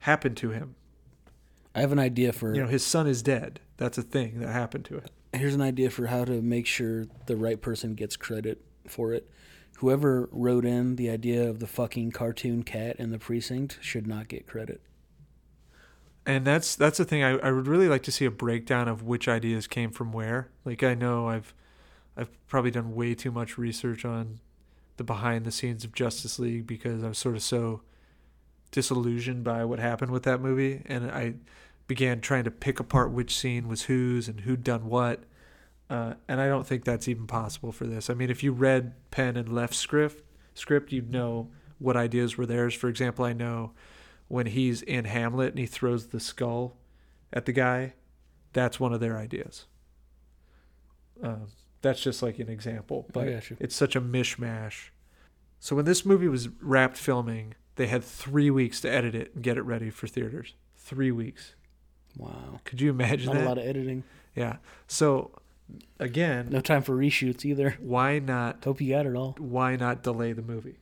happened to him. I have an idea for You know, his son is dead. That's a thing that happened to him. here's an idea for how to make sure the right person gets credit for it. Whoever wrote in the idea of the fucking cartoon cat in the precinct should not get credit. And that's that's the thing. I, I would really like to see a breakdown of which ideas came from where. Like I know I've I've probably done way too much research on the behind the scenes of Justice League because I was sort of so disillusioned by what happened with that movie and I began trying to pick apart which scene was whose and who'd done what. Uh, and I don't think that's even possible for this. I mean, if you read Penn and Leff script, script, you'd know what ideas were theirs. For example, I know when he's in Hamlet and he throws the skull at the guy, that's one of their ideas. Um, that's just like an example, but it's such a mishmash. So when this movie was wrapped filming, they had three weeks to edit it and get it ready for theaters. Three weeks. Wow. Could you imagine Not that? a lot of editing. yeah. So again, No time for reshoots either. why not? Hope you got it all. Why not delay the movie?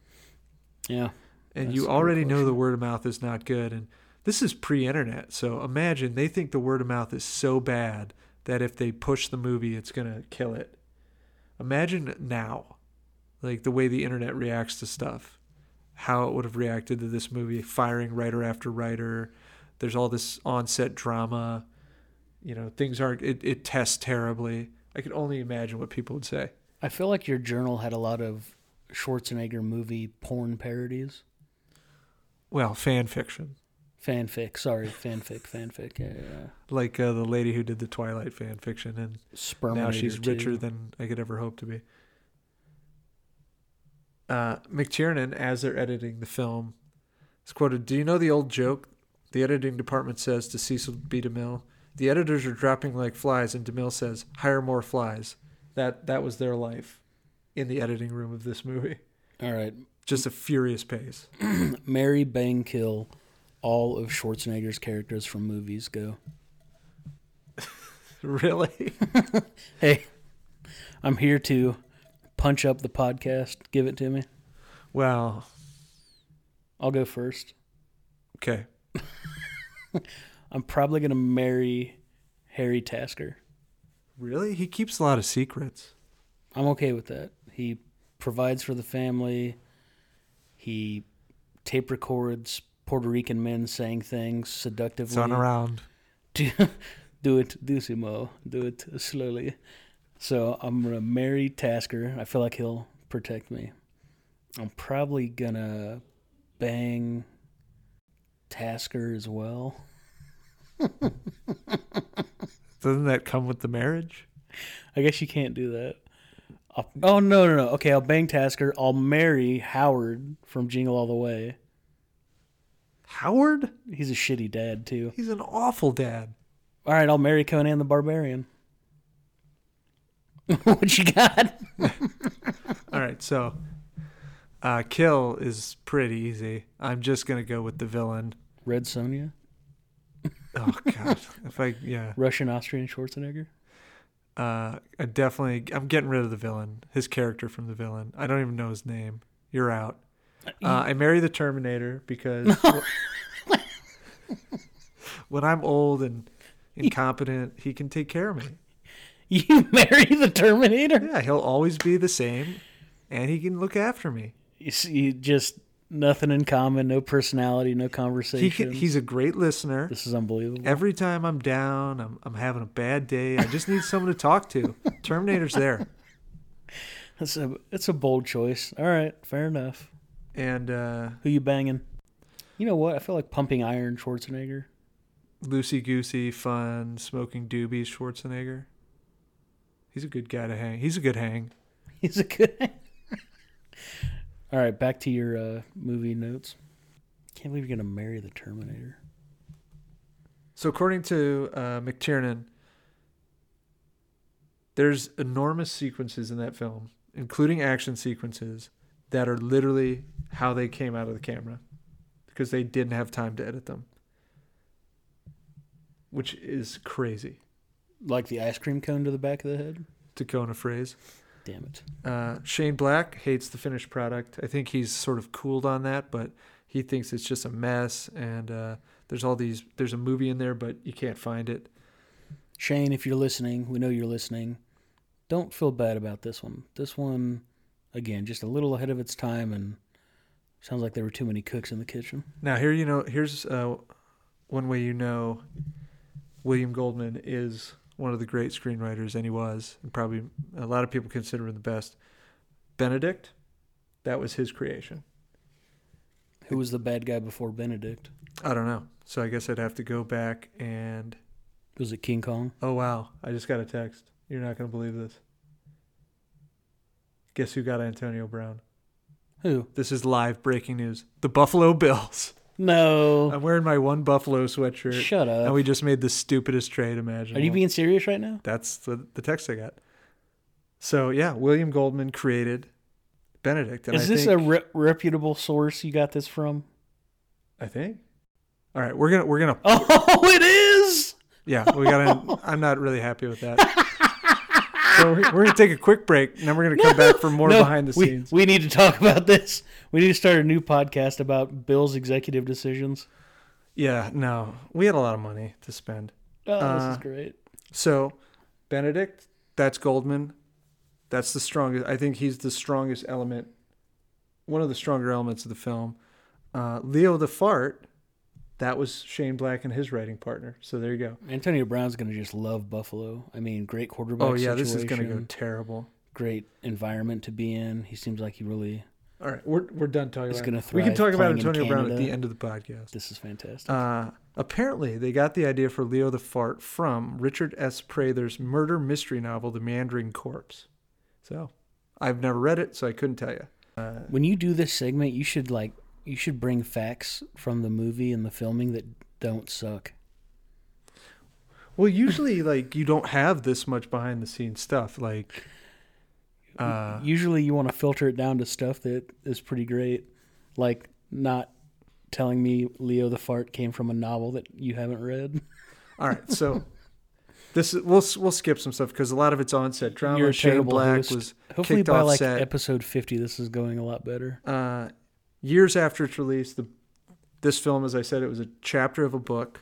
Yeah. and you already know the word of mouth is not good and this is pre-internet so imagine they think the word of mouth is so bad that if they push the movie it's going to kill it imagine now like the way the internet reacts to stuff how it would have reacted to this movie firing writer after writer there's all this on-set drama you know things aren't it, it tests terribly i can only imagine what people would say I feel like your journal had a lot of Schwarzenegger movie porn parodies. well fan fiction Fanfic, sorry, fanfic, fanfic. Yeah, yeah, like uh, the lady who did the twilight fan fiction and Sperminator now she's too. richer than I could ever hope to be. Uh, McTiernan, as they're editing the film, is quoted Do you know the old joke? The editing department says to Cecil B. DeMille, The editors are dropping like flies, and DeMille says, Hire more flies. That, that was their life in the editing room of this movie. All right. Just a furious pace. *clears throat* Mary bang, kill all of Schwarzenegger's characters from movies. Go. *laughs* really? *laughs* Hey, I'm here to punch up the podcast. Give it to me. Well, I'll go first. okay. *laughs* I'm probably going to marry Harry Tasker. Really? He keeps a lot of secrets. I'm okay with that. He provides for the family. He tape records Puerto Rican men saying things seductively. Turn around. *laughs* do, it do it Dusimo. Do it slowly. So I'm gonna marry Tasker. I feel like he'll protect me. I'm probably gonna bang Tasker as well. *laughs* Doesn't that come with the marriage? I guess you can't do that. I'll, oh no no no. Okay, I'll bang Tasker. I'll marry Howard from Jingle All the Way. Howard? He's a shitty dad too. He's an awful dad. All right, I'll marry Conan the Barbarian. *laughs* what you got? *laughs* All right, so uh, kill is pretty easy. I'm just gonna go with the villain. Red Sonja, Oh God, if I yeah, Russian Austrian Schwarzenegger. uh, I definitely I'm getting rid of the villain. His character from the villain. I don't even know his name. You're out. Uh, I marry the Terminator because *laughs* when I'm old and incompetent, he can take care of me. You *laughs* marry the Terminator? Yeah, he'll always be the same, and he can look after me. You see, just nothing in common, no personality, no conversation. can, he's a great listener. this is unbelievable. Every time I'm down, I'm, I'm having a bad day. I just need someone to talk to. *laughs* Terminator's there, It's a it's a bold choice. All right, fair enough. and uh, Who you banging? You know what? I feel like pumping iron Schwarzenegger. loosey goosey, fun, smoking doobies. Schwarzenegger. He's a good guy to hang. He's a good hang. He's a good. *laughs* All right, back to your uh, movie notes. Can't believe you're gonna marry the Terminator. So according to uh, McTiernan, there's enormous sequences in that film, including action sequences that are literally how they came out of the camera, because they didn't have time to edit them, which is crazy Like the ice cream cone to the back of the head. to coin a phrase. Damn it. Uh, Shane Black hates the finished product. I think he's sort of cooled on that, but he thinks it's just a mess. And uh, there's all these. There's a movie in there, but you can't find it. Shane, if you're listening, we know you're listening. Don't feel bad about this one. This one, again, just a little ahead of its time, and sounds like there were too many cooks in the kitchen. Now here you know here's uh, one way you know William Goldman is one of the great screenwriters, and he was, and probably a lot of people consider him the best. Benedict, that was his creation. Who was the bad guy before Benedict? I don't know, so I guess I'd have to go back and Was it King Kong? oh wow, I just got a text. You're not gonna believe this. Guess who got Antonio Brown? Who? This is live breaking news. The Buffalo Bills. No. I'm wearing my one Buffalo sweatshirt. Shut up. And we just made the stupidest trade imaginable. Are you being serious right now? That's the, the text I got. So yeah, William Goldman created Benedict, and Is I this think, a re- reputable source you got this from? I think. All right, we're gonna we're gonna *laughs* Oh, it is. yeah we gotta. I'm not really happy with that. *laughs* so we're, we're gonna take a quick break, and then we're gonna come back for more *laughs* No, behind the scenes. We need to talk about this. We need to start a new podcast about Bill's executive decisions. Yeah, no, we had a lot of money to spend. Oh, this Uh, is great. So Benedict, that's Goldman. That's the strongest. I think he's the strongest element, one of the stronger elements of the film. Uh, Leo the fart, that was Shane Black and his writing partner. So there you go. Antonio Brown's going to just love Buffalo. I mean, great quarterback. Oh yeah, this is gonna go terrible. Great environment to be in. He seems like he really. All right, we're we're done talking. He's about gonna it. We can talk about Antonio Brown at the end of the podcast. This is fantastic. Uh, apparently, they got the idea for Leo the Fart from Richard S. Prather's murder mystery novel, The Meandering Corpse. So, I've never read it, so I couldn't tell you. Uh, when you do this segment, you should like you should bring facts from the movie and the filming that don't suck. well, usually, like you don't have this much behind the scenes stuff. Like, uh, Usually, you want to filter it down to stuff that is pretty great, like not telling me Leo the fart came from a novel that you haven't read. *laughs* all right, so this is, we'll we'll skip some stuff because a lot of it's on set drama. You're a Shane terrible Black host. was Hopefully, by like set. episode fifty, this is going a lot better. uh, years after its release, the this film, as I said, it was a chapter of a book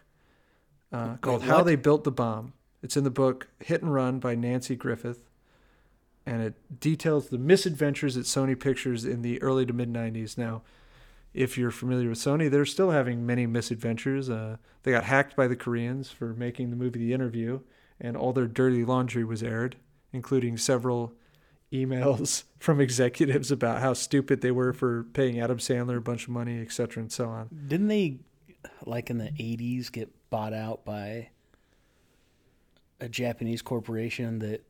uh, called "How? They Built the Bomb." It's in the book "Hit and Run" by Nancy Griffin. and it details the misadventures at Sony Pictures in the early to mid 90s. Now, if you're familiar with Sony, they're still having many misadventures. Uh, they got hacked by the Koreans for making the movie The Interview, and all their dirty laundry was aired, including several emails *laughs* from executives about how stupid they were for paying Adam Sandler a bunch of money, et cetera, and so on. Didn't they, like in the '80s, get bought out by a Japanese corporation that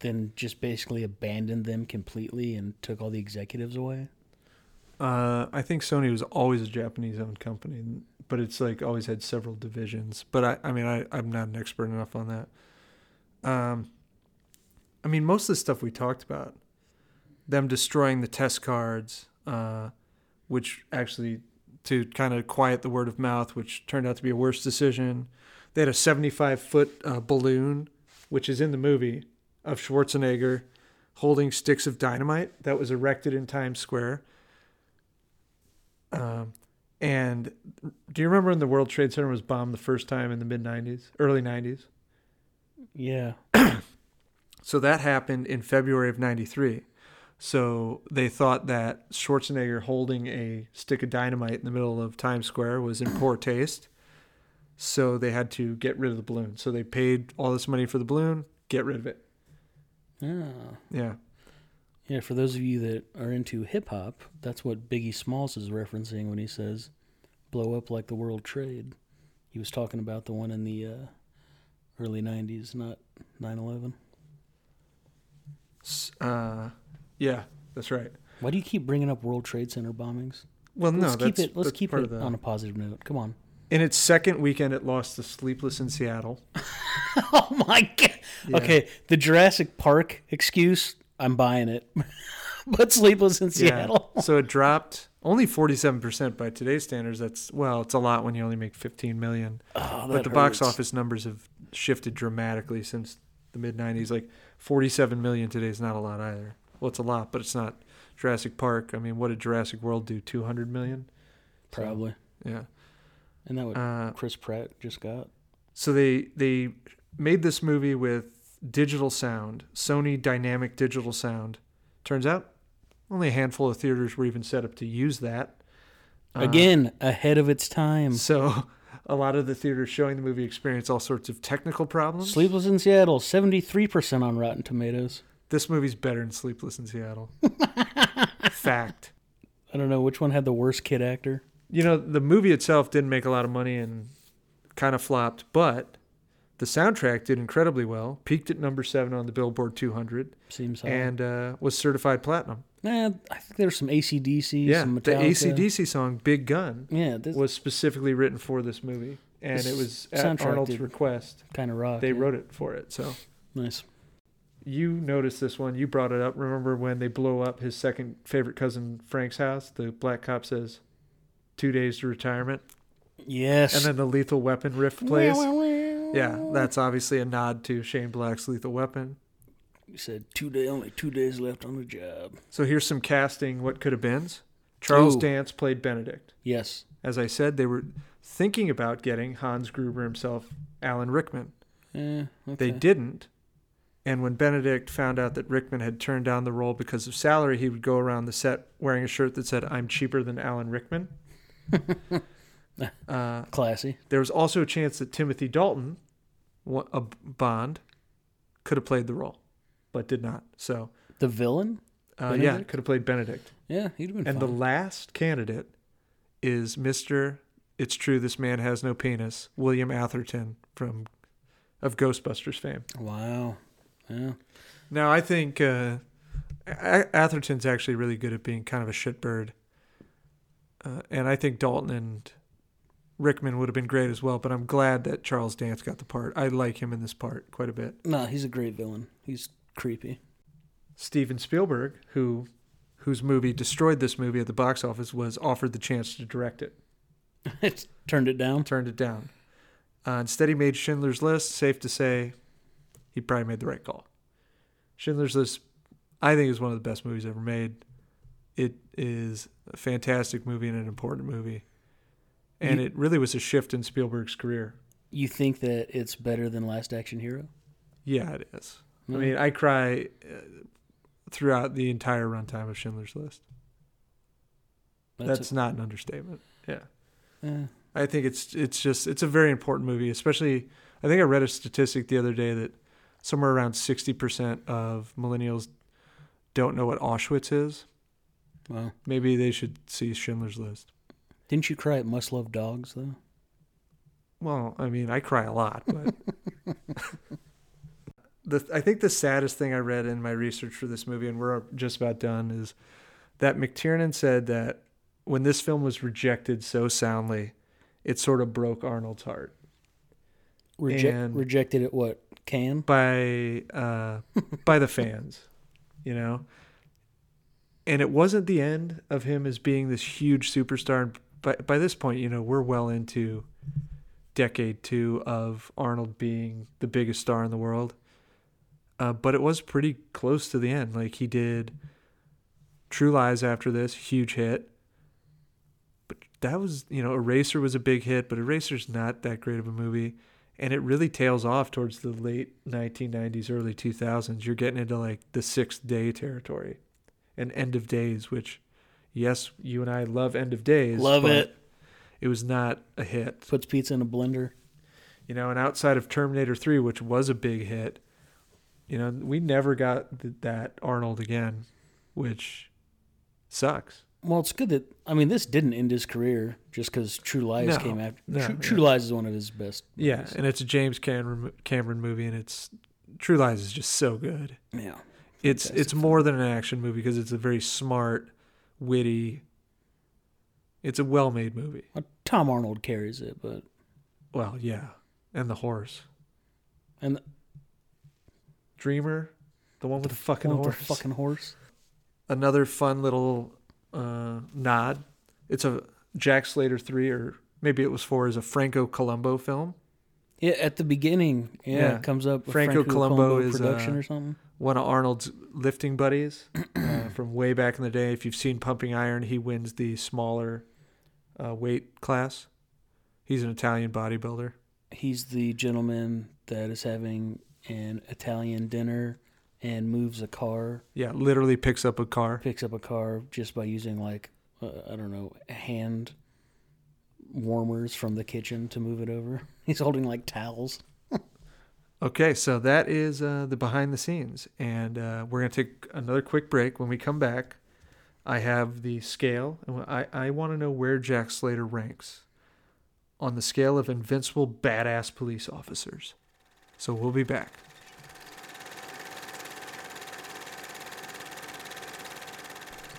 then just basically abandoned them completely and took all the executives away? Uh, I think Sony was always a Japanese-owned company, but it's like always had several divisions. But I, I mean, I, I'm not an expert enough on that. Um, I mean, most of the stuff we talked about, them destroying the test cards, uh, which actually to kind of quiet the word of mouth, which turned out to be a worse decision. They had a 75 foot uh, balloon, which is in the movie, of Schwarzenegger holding sticks of dynamite that was erected in Times Square. Um, and do you remember when the World Trade Center was bombed the first time in the mid 90s, early 90s? Yeah. *clears throat* So that happened in February of 93. So they thought that Schwarzenegger holding a stick of dynamite in the middle of Times Square was in poor taste. So they had to get rid of the balloon. So they paid all this money for the balloon, get rid of it. Ah. Yeah. Yeah, for those of you that are into hip hop, that's what Biggie Smalls is referencing when he says blow up like the World Trade. He was talking about the one in the uh, early 90s, not 9 11. Uh, yeah, that's right. Why do you keep bringing up World Trade Center bombings? Well, no, let's keep that's, it. Let's keep it the- on a positive note. Come on. In its second weekend, it lost to Sleepless in Seattle. *laughs* Oh my god. Yeah. Okay, the Jurassic Park excuse, I'm buying it. *laughs* but Sleepless in Seattle. Yeah. *laughs* so it dropped only 47% by today's standards. That's, well, it's a lot when you only make 15 million. Oh, but the box office numbers have shifted dramatically since the mid 90s. Like 47 million today is not a lot either. Well, it's a lot, but it's not Jurassic Park. I mean, what did Jurassic World do? 200 million? So, Probably. yeah. Isn't that what Uh, Chris Pratt just got? so they they made this movie with digital sound, Sony Dynamic Digital Sound. Turns out only a handful of theaters were even set up to use that. Uh, Again, ahead of its time. So a lot of the theaters showing the movie experience all sorts of technical problems. Sleepless in Seattle, 73% on Rotten Tomatoes. This movie's better than Sleepless in Seattle. *laughs* Fact. I don't know which one had the worst kid actor. You know, the movie itself didn't make a lot of money and kind of flopped, but the soundtrack did incredibly well. Peaked at number seven on the Billboard 200 Seems high. and uh, was certified platinum. Nah, I think there's some ACDC, Yeah, some the. ACDC song "Big Gun" Yeah, this was specifically written for this movie, and This it was at Arnold's request. kind of rock. They yeah. wrote it for it, so. Nice. you noticed this one. You brought it up. Remember when they blow up his second favorite cousin Frank's house? The black cop says, two days to retirement. Yes. And then the lethal weapon riff plays. Yeah, that's obviously a nod to Shane Black's lethal weapon. You said two day, only two days left on the job. So here's some casting what could have been. Charles Ooh. Dance played Benedict. Yes. As I said, they were thinking about getting Hans Gruber himself, Alan Rickman. Eh, okay. They didn't. And when Benedict found out that Rickman had turned down the role because of salary, he would go around the set wearing a shirt that said, I'm cheaper than Alan Rickman. *laughs* uh, Classy. there was also a chance that Timothy Dalton, a Bond, could have played the role, but did not. So, The villain? uh, yeah, could have played Benedict. Yeah, he'd have been And the last candidate is Mr. It's True This Man Has No Penis, William Atherton from of Ghostbusters fame. wow. Yeah. Now I think uh, A- Atherton's actually really good at being kind of a shitbird, uh, and I think Dalton and Rickman would have been great as well. But I'm glad that Charles Dance got the part. I like him in this part quite a bit. No, he's a great villain. He's creepy. Steven Spielberg, who whose movie destroyed this movie at the box office, was offered the chance to direct it, *laughs* it turned it down. turned it down. Uh, instead, he made Schindler's List. Safe to say, he probably made the right call. Schindler's List, I think, is one of the best movies ever made. It is a fantastic movie and an important movie. And You- it really was a shift in Spielberg's career. You think that it's better than Last Action Hero? Yeah, it is. I mean, I cry uh, throughout the entire runtime of Schindler's List. That's, a- not an understatement. Yeah. eh, I think it's it's just it's a very important movie, especially I think I read a statistic the other day that somewhere around 60% of millennials don't know what Auschwitz is. well, Maybe they should see Schindler's List. didn't you cry at Must Love Dogs though? Well, I mean, I cry a lot, but *laughs* the I think the saddest thing I read in my research for this movie, and we're just about done, is that McTiernan said that when this film was rejected so soundly, it sort of broke Arnold's heart Reject, rejected at what? Can? by uh, by the fans, you know. And it wasn't the end of him as being this huge superstar. And by by this point, you know, we're well into decade two of Arnold being the biggest star in the world. Uh, but it was pretty close to the end. Like he did True Lies after this, huge hit. But that was, you know, Eraser was a big hit, but Eraser's not that great of a movie. And it really tails off towards the late 1990s, early 2000s. You're getting into like the sixth day territory and End of Days, which, yes, you and I love End of Days. Love but it. It was not a hit. Puts pizza in a blender. You know, and outside of Terminator 3, which was a big hit, you know, we never got th- that Arnold again, which sucks. Well, it's good that I mean this didn't end his career just because True Lies No, came after. no, True, yeah. True Lies is one of his best. Yeah, and it's a James Cameron Cameron movie, and it's True Lies is just so good. yeah. It's Fantastic it's more than an action movie because it's a very smart, witty. It's a well-made movie. Well, Tom Arnold carries it, but Well, yeah, and the horse, and Dreamer, the one with the fucking horse. the fucking horse. Another fun little uh, nod. It's a Jack Slater three, or maybe it was four, is a Franco Columbu film. Yeah, at the beginning, yeah, Yeah. it comes up. with Franco Columbu is, production uh, or something. one of Arnold's lifting buddies *clears throat* uh, from way back in the day. If you've seen Pumping Iron, he wins the smaller uh, weight class. He's an Italian bodybuilder. He's the gentleman that is having an Italian dinner and moves a car, Yeah, literally picks up a car. picks up a car just by using like uh, I don't know hand warmers from the kitchen to move it over. *laughs* He's holding like towels. Okay, so that is uh, the behind the scenes, and uh, we're gonna take another quick break. When we come back, I have the scale, and I I want to know where Jack Slater ranks on the scale of invincible badass police officers. So we'll be back.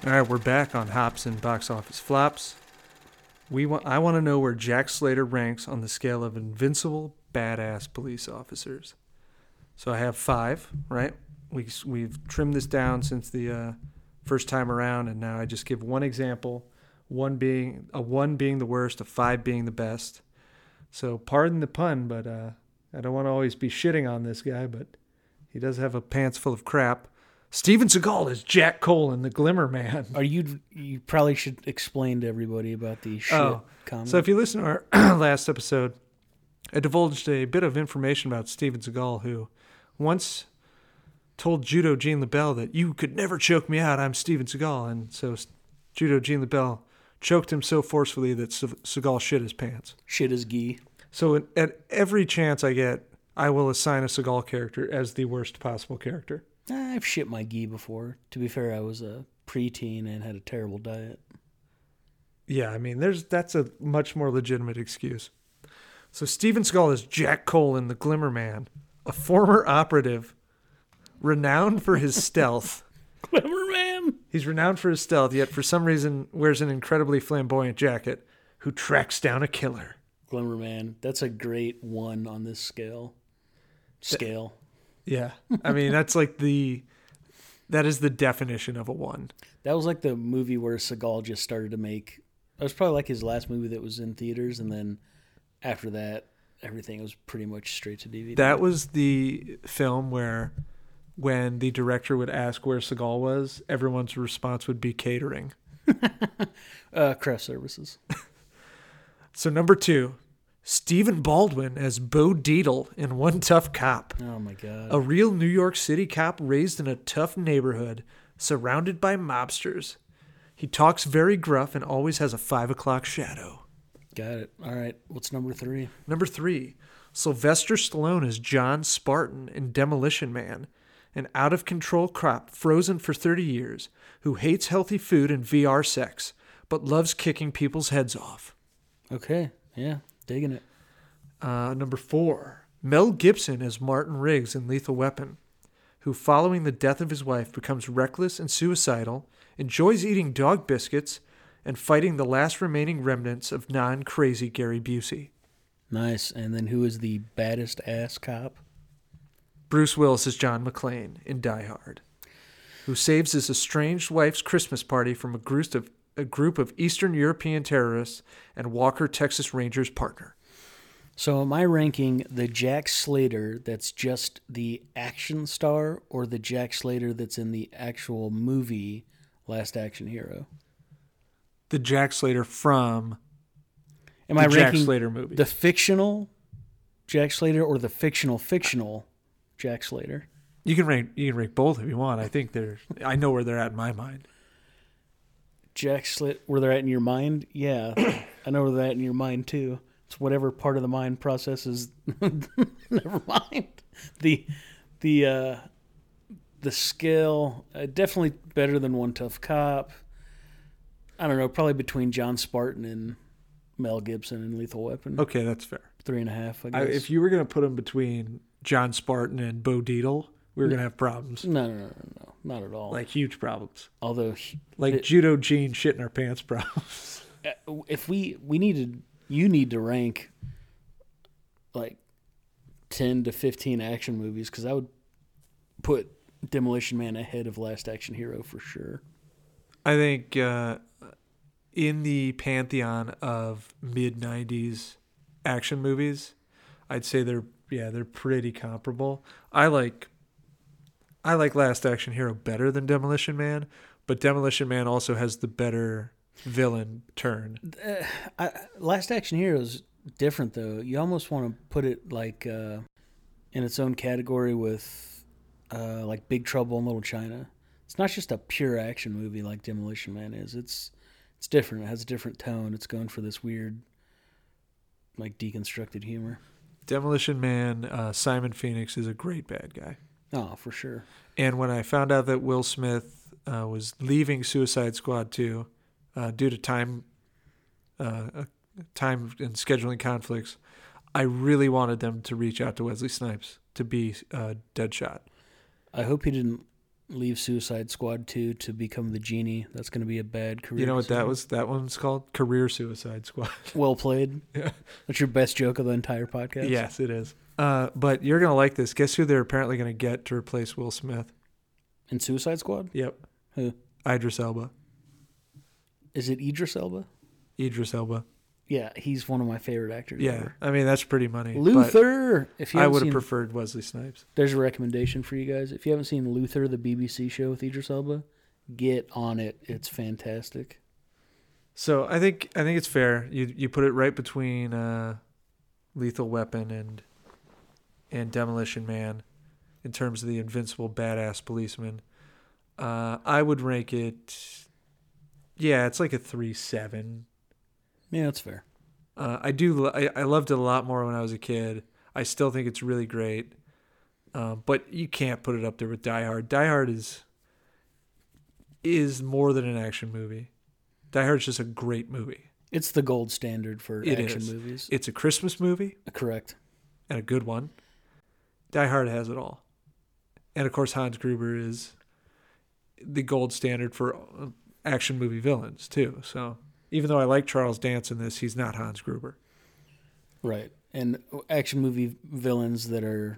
All right, we're back on Hops and Box Office Flops. We want I want to know where Jack Slater ranks on the scale of invincible badass police officers. So I have five, right? We we've trimmed this down since the uh, first time around, and now I just give one example. One being a one being the worst, a five being the best. So pardon the pun, but uh, I don't want to always be shitting on this guy, but he does have a pants full of crap. Steven Seagal is Jack Cole in The Glimmer Man. Are you? You probably should explain to everybody about the shit Oh, comment. So if you listen to our *clears throat* last episode, I divulged a bit of information about Steven Seagal, who once told Judo Gene LeBell that you could never choke me out. I'm Steven Seagal, and so Judo Gene LeBell choked him so forcefully that Se- Seagal shit his pants. shit his gee. So at- at every chance I get, I will assign a Seagal character as the worst possible character. I've shit my gi before. To be fair, I was a preteen and had a terrible diet. Yeah, I mean, there's that's a much more legitimate excuse. So Steven Seagal is Jack Cole in The Glimmer Man, a former operative renowned for his stealth. *laughs* Clever man. He's renowned for his stealth, yet for some reason wears an incredibly flamboyant jacket, who tracks down a killer. Glimmer man. That's a great one on this scale. Scale. Yeah. I mean, that's like the that is the definition of a one. That was like the movie where Seagal just started to make. That was probably like his last movie that was in theaters, and then after that, everything was pretty much straight to DVD. That was the film where when the director would ask where Seagal was, everyone's response would be catering. *laughs* uh, craft services. *laughs* So number two, Stephen Baldwin as Bo Dietl in One Tough Cop. Oh my god. A real New York City cop raised in a tough neighborhood, surrounded by mobsters. He talks very gruff and always has a five o'clock shadow. Got it. All right. What's number three? Number three, Sylvester Stallone as John Spartan in Demolition Man, an out of control cop frozen for 30 years who hates healthy food and VR sex, but loves kicking people's heads off. Okay. Yeah. Digging it. Uh, number four, Mel Gibson as Martin Riggs in Lethal Weapon, who, following the death of his wife, becomes reckless and suicidal, enjoys eating dog biscuits, and fighting the last remaining remnants of non crazy Gary Busey. Nice. And then who is the baddest ass cop? Bruce Willis as John McClane in Die Hard, who saves his estranged wife's Christmas party from a group of, a group of Eastern European terrorists and Walker, Texas Rangers partner. So am I ranking the Jack Slater that's just the action star or the Jack Slater that's in the actual movie Last Action Hero? The Jack Slater from Am the I Jack ranking Slater movie. the fictional Jack Slater or the fictional fictional Jack Slater? you can rank you can rank both if you want. I think they're I know where they're at in my mind. Jack Slater, where they're at in your mind? Yeah, *coughs* I know where they're at in your mind too. It's whatever part of the mind processes. *laughs* Never mind. The the uh, the skill uh, definitely better than One Tough Cop. I don't know, probably between John Spartan and Mel Gibson and Lethal Weapon. Okay, that's fair. Three and a half, I I, guess. if you were gonna put them between John Spartan and Bo Dietl, we were gonna have problems, no, no, no, no, no, not at all. like huge problems, Although, like It- judo Gene shit in our pants problems. *laughs* uh, if we we needed, you need to rank like ten to fifteen action movies because I would put Demolition Man ahead of Last Action Hero for sure. I think uh, in the pantheon of mid '90s action movies, I'd say they're yeah they're pretty comparable. I like I like Last Action Hero better than Demolition Man, but Demolition Man also has the better villain turn. I, Last Action Hero is different though. You almost want to put it like uh, in its own category with uh, like Big Trouble in Little China. It's not just a pure action movie like Demolition Man is. It's it's different. It has a different tone. It's going for this weird like deconstructed humor. Demolition Man, uh, Simon Phoenix is a great bad guy. Oh, for sure. And when I found out that Will Smith uh, was leaving Suicide Squad 2 uh, due to time, uh, uh, time and scheduling conflicts, I really wanted them to reach out to Wesley Snipes to be uh, Deadshot. I hope he didn't leave Suicide Squad 2 to become the genie. That's going to be a bad career. You know what that was? That one's called Career Suicide Squad. Well played. *laughs* Yeah. That's your best joke of the entire podcast. yes, it is. Uh, but you're gonna like this. Guess who they're apparently gonna get to replace Will Smith? In Suicide Squad? Yep, Who? Idris Elba. Is it Idris Elba? Idris Elba. Yeah, he's one of my favorite actors. Yeah, ever. I mean that's pretty money. Luther. If you I would have preferred Wesley Snipes. there's a recommendation for you guys. If you haven't seen Luther, the BBC show with Idris Elba, get on it. It's fantastic. So I think I think it's fair. You you put it right between uh, Lethal Weapon and and Demolition Man in terms of the invincible badass policeman. Uh, I would rank it. Yeah, it's like a three seven. Yeah, that's fair. Uh, I do. I, I loved it a lot more when I was a kid. I still think it's really great, uh, but you can't put it up there with Die Hard. Die Hard is is more than an action movie. Die Hard's just a great movie. It's the gold standard for It action is. movies. It's a Christmas movie Correct. and a good one. Die Hard has it all, and of course Hans Gruber is the gold standard for uh, action movie villains too. So even though I like Charles Dance in this, he's not Hans Gruber. Right. And action movie villains that are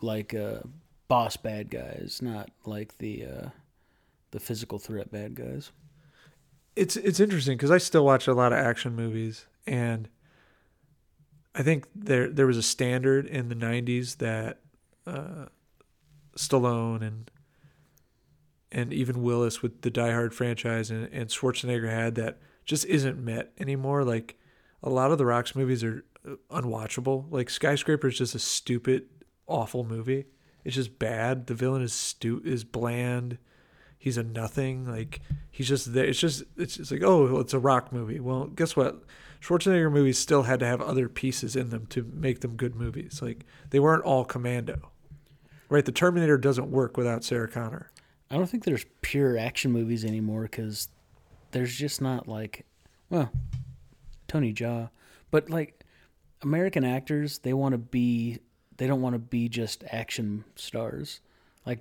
like uh, boss bad guys, not like the uh, the physical threat bad guys. it's it's interesting because I still watch a lot of action movies, and I think there there was a standard in the '90s that uh, Stallone and and even Willis with the Die Hard franchise and, and Schwarzenegger had that just isn't met anymore. Like a lot of the Rock's movies are unwatchable. Like Skyscraper is just a stupid, awful movie. It's just bad. The villain is stu is bland. He's a nothing. Like he's just there. It's just it's just like oh, it's a rock movie. Well, guess what? Schwarzenegger movies still had to have other pieces in them to make them good movies. Like they weren't all Commando, right? The Terminator doesn't work without Sarah Connor. I don't think there's pure action movies anymore because there's just not like, well, Tony Jaa, but like American actors, they want to be, they don't want to be just action stars. Like,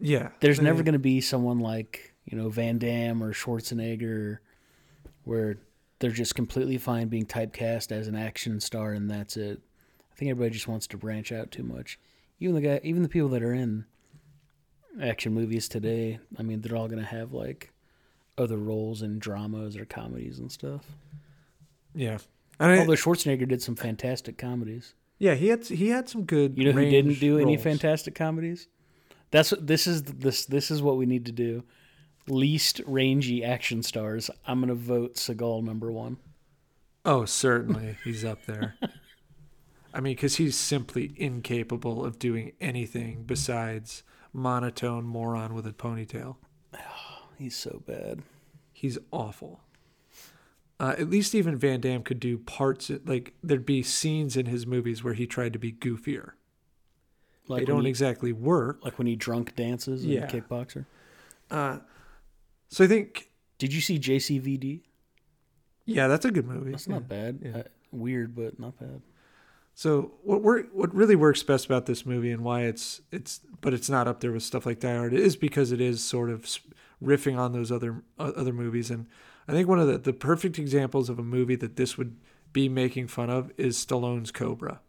Yeah, there's they- never going to be someone like you know Van Damme or Schwarzenegger, where they're just completely fine being typecast as an action star and that's it. I think everybody just wants to branch out too much. Even the guy, even the people that are in action movies today, I mean, they're all going to have like other roles in dramas or comedies and stuff. Yeah, and I- Although Schwarzenegger did some fantastic comedies. yeah, he had he had some good. You know who didn't do any fantastic comedies? That's this is. This this is what we need to do. Least rangy action stars. I'm gonna vote Seagal number one. Oh, certainly, *laughs* he's up there. I mean, because he's simply incapable of doing anything besides monotone moron with a ponytail. Oh, *sighs* He's so bad. He's awful. Uh, at least even Van Damme could do parts like there'd be scenes in his movies where he tried to be goofier. Like they don't he, exactly work. like when he drunk dances in Yeah. Kickboxer. Uh, so I think, Did you see JCVD? yeah, that's a good movie. That's Yeah. not bad. yeah. Uh, weird, but not bad. So what work, what really works best about this movie and why it's it's but it's not up there with stuff like Die Hard is because it is sort of riffing on those other uh, other movies and I think one of the, the perfect examples of a movie that this would be making fun of is Stallone's Cobra.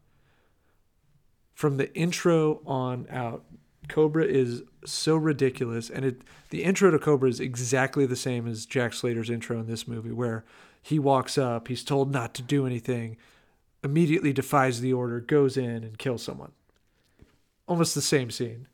From the intro on out, Cobra is so ridiculous and it the intro to Cobra is exactly the same as Jack Slater's intro in this movie where he walks up, he's told not to do anything, immediately defies the order, goes in and kills someone. Almost the same scene.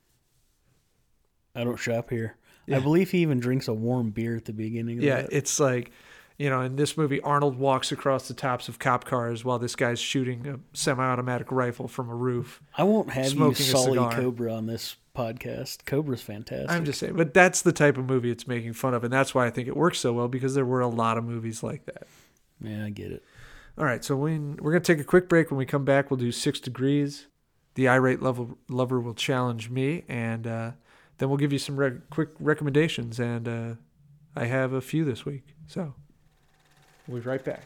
I don't shop here. I believe he even drinks a warm beer at the beginning of Yeah, that. it's like, you know, in this movie, Arnold walks across the tops of cop cars while this guy's shooting a semi-automatic rifle from a roof. I won't have you smoking a sully. Cobra on this podcast. Cobra's fantastic. I'm just saying, but that's the type of movie it's making fun of, and that's why I think it works so well because there were a lot of movies like that. yeah, I get it. All right, so when we're gonna take a quick break. When we come back, we'll do six degrees. The irate lover, lover will challenge me, and uh, then we'll give you some re- quick recommendations. And uh, I have a few this week, so we'll be right back.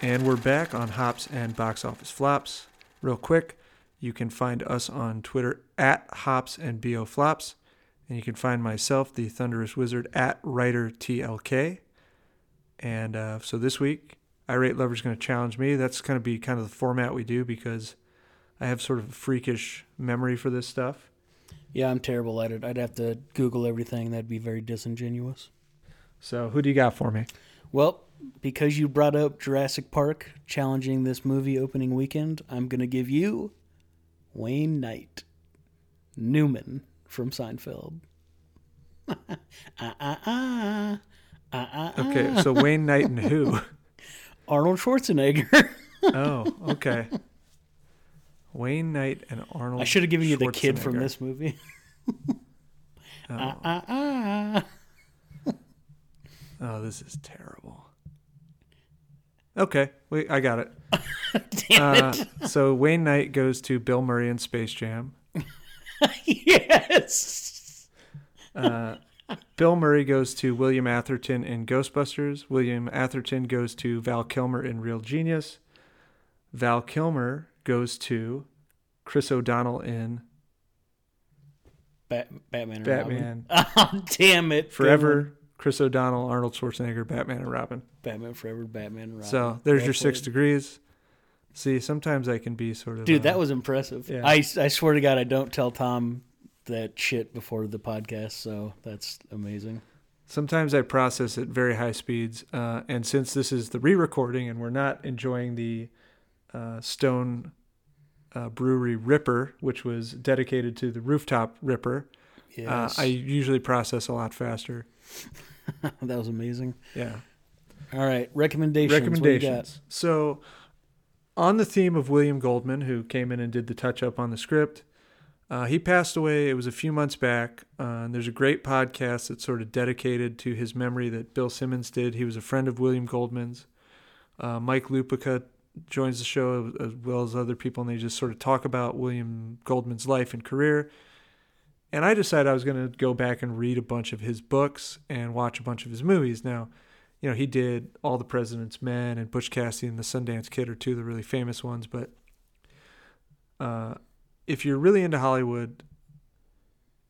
And we're back on Hops and Box Office Flops. Real quick, you can find us on Twitter at Hops and Bo Flops. And you can find myself, the Thunderous Wizard, at Writer TLK. And uh, so this week, Irate Lover's is going to challenge me. That's going to be kind of the format we do because I have sort of a freakish memory for this stuff. Yeah, I'm terrible at it. I'd have to Google everything. That'd be very disingenuous. So who do you got for me? Well, because you brought up Jurassic Park challenging this movie opening weekend, I'm going to give you Wayne Knight, Newman from Seinfeld. ah, *laughs* ah, ah. Ah, ah, ah. Okay, so Wayne Knight and who? *laughs* Arnold Schwarzenegger. Oh, okay. Wayne Knight and Arnold. I should have given you the kid from this movie. *laughs* Oh. Ah, ah, ah. Oh, this is terrible. Okay, wait, I got it. *laughs* Damn Uh, so Wayne Knight goes to Bill Murray in Space Jam. *laughs* yes. Uh, Bill Murray goes to William Atherton in Ghostbusters. William Atherton goes to Val Kilmer in Real Genius. Val Kilmer goes to Chris O'Donnell in Bat- Batman and Batman Robin. *laughs* Oh, damn it. Forever. Chris O'Donnell, Arnold Schwarzenegger, Batman and Robin. Batman Forever, Batman and Robin. So there's Well your six degrees. See, sometimes I can be sort of Dude, uh, that was impressive. yeah. I, I swear to God, I don't tell Tom that shit before the podcast, so that's amazing. Sometimes I process at very high speeds, uh, and since this is the re-recording and we're not enjoying the uh, Stone uh, Brewery Ripper, which was dedicated to the rooftop Ripper, Yes. uh, I usually process a lot faster. *laughs* that was amazing. Yeah. All right, recommendations. What do you got? recommendations. So, on the theme of William Goldman, who came in and did the touch up on the script, uh, he passed away. It was a few months back. Uh, and there's a great podcast that's sort of dedicated to his memory that Bill Simmons did. He was a friend of William Goldman's. Uh, Mike Lupica joins the show as well as other people, and they just sort of talk about William Goldman's life and career. And I decided I was going to go back and read a bunch of his books and watch a bunch of his movies. Now, you know, he did All the President's Men and Butch Cassidy and the Sundance Kid are two of the really famous ones. But uh, if you're really into Hollywood,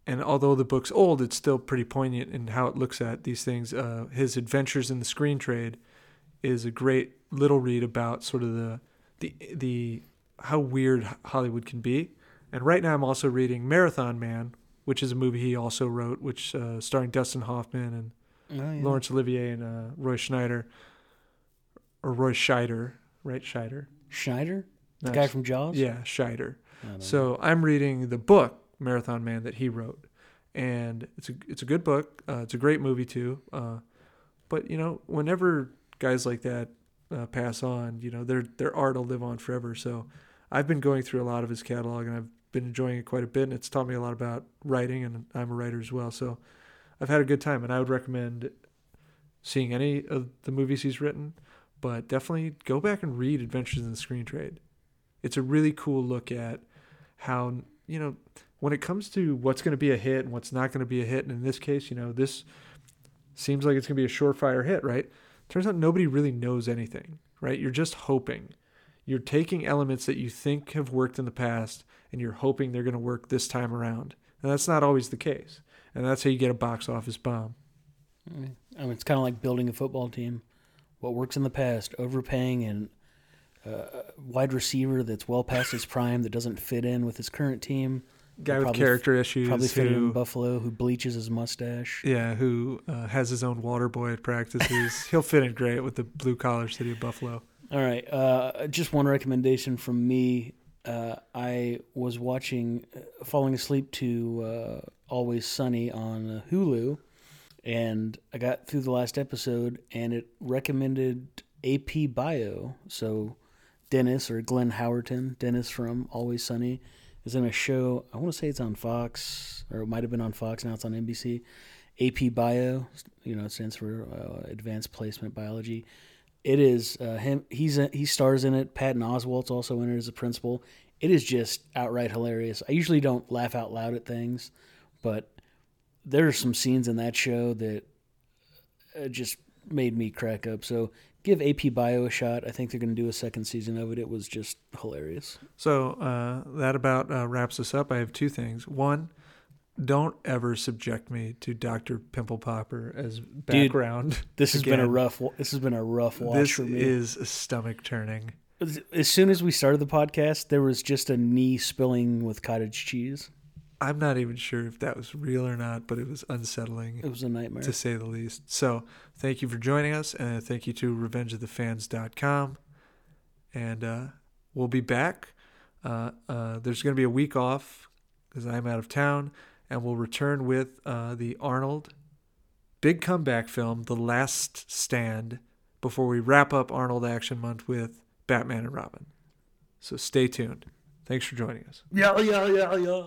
and although the book's old, it's still pretty poignant in how it looks at these things. Uh, his Adventures in the Screen Trade is a great little read about sort of the the the how weird Hollywood can be. And right now, I'm also reading Marathon Man, which is a movie he also wrote, which uh, starring Dustin Hoffman and Oh, yeah. Laurence Olivier and uh, Roy Schneider, or Roy Scheider, right? Scheider. Schneider, the No, guy from Jaws. Yeah, Scheider. Don't know. So I'm reading the book Marathon Man that he wrote, and it's a it's a good book. Uh, it's a great movie too. Uh, but you know, whenever guys like that uh, pass on, you know, their their art will live on forever. So I've been going through a lot of his catalog, and I've been enjoying it quite a bit. And it's taught me a lot about writing, and I'm a writer as well. So I've had a good time, and I would recommend seeing any of the movies he's written. But definitely go back and read Adventures in the Screen Trade. It's a really cool look at how you know when it comes to what's going to be a hit and what's not going to be a hit and in this case you know this seems like it's going to be a surefire hit right turns out nobody really knows anything right you're just hoping you're taking elements that you think have worked in the past and you're hoping they're going to work this time around and that's not always the case and that's how you get a box office bomb I mean, it's kind of like building a football team. What works in the past, overpaying and uh, a wide receiver that's well past his prime that doesn't fit in with his current team. Guy with character issues Probably fit in Buffalo, who bleaches his mustache. yeah who uh, has his own water boy at practices *laughs* he'll fit in great with the blue collar city of buffalo All right. Uh, just one recommendation from me. Uh, I was watching, uh, falling asleep to uh, Always Sunny on Hulu, and I got through the last episode, and it recommended AP Bio. So Dennis or Glenn Howerton, Dennis from Always Sunny, is in a show. I want to say it's on Fox, or it might have been on Fox. Now it's on NBC. AP Bio, you know, it stands for uh, Advanced Placement Biology it is uh, him. He's a, he stars in it. Patton Oswalt's also in it as a principal. It is just outright hilarious. I usually don't laugh out loud at things, but there are some scenes in that show that uh, just made me crack up. So give AP Bio a shot. I think they're going to do a second season of it. It was just hilarious. So uh, that about uh, wraps us up. I have two things. One, don't ever subject me to Doctor Pimple Popper as background. This has been a rough. This has been a rough watch This for me. is stomach turning. as soon as we started the podcast, there was just a knee spilling with cottage cheese. I'm not even sure if that was real or not, but it was unsettling It was a nightmare. to say the least. So thank you for joining us, and thank you to RevengeOfTheFans.com. And uh, we'll be back. Uh, uh, there's going to be a week off because I'm out of town, and we'll return with uh, the Arnold big comeback film, The Last Stand, before we wrap up Arnold Action Month with Batman and Robin. So stay tuned. Thanks for joining us. yeah, yeah, yeah, yeah.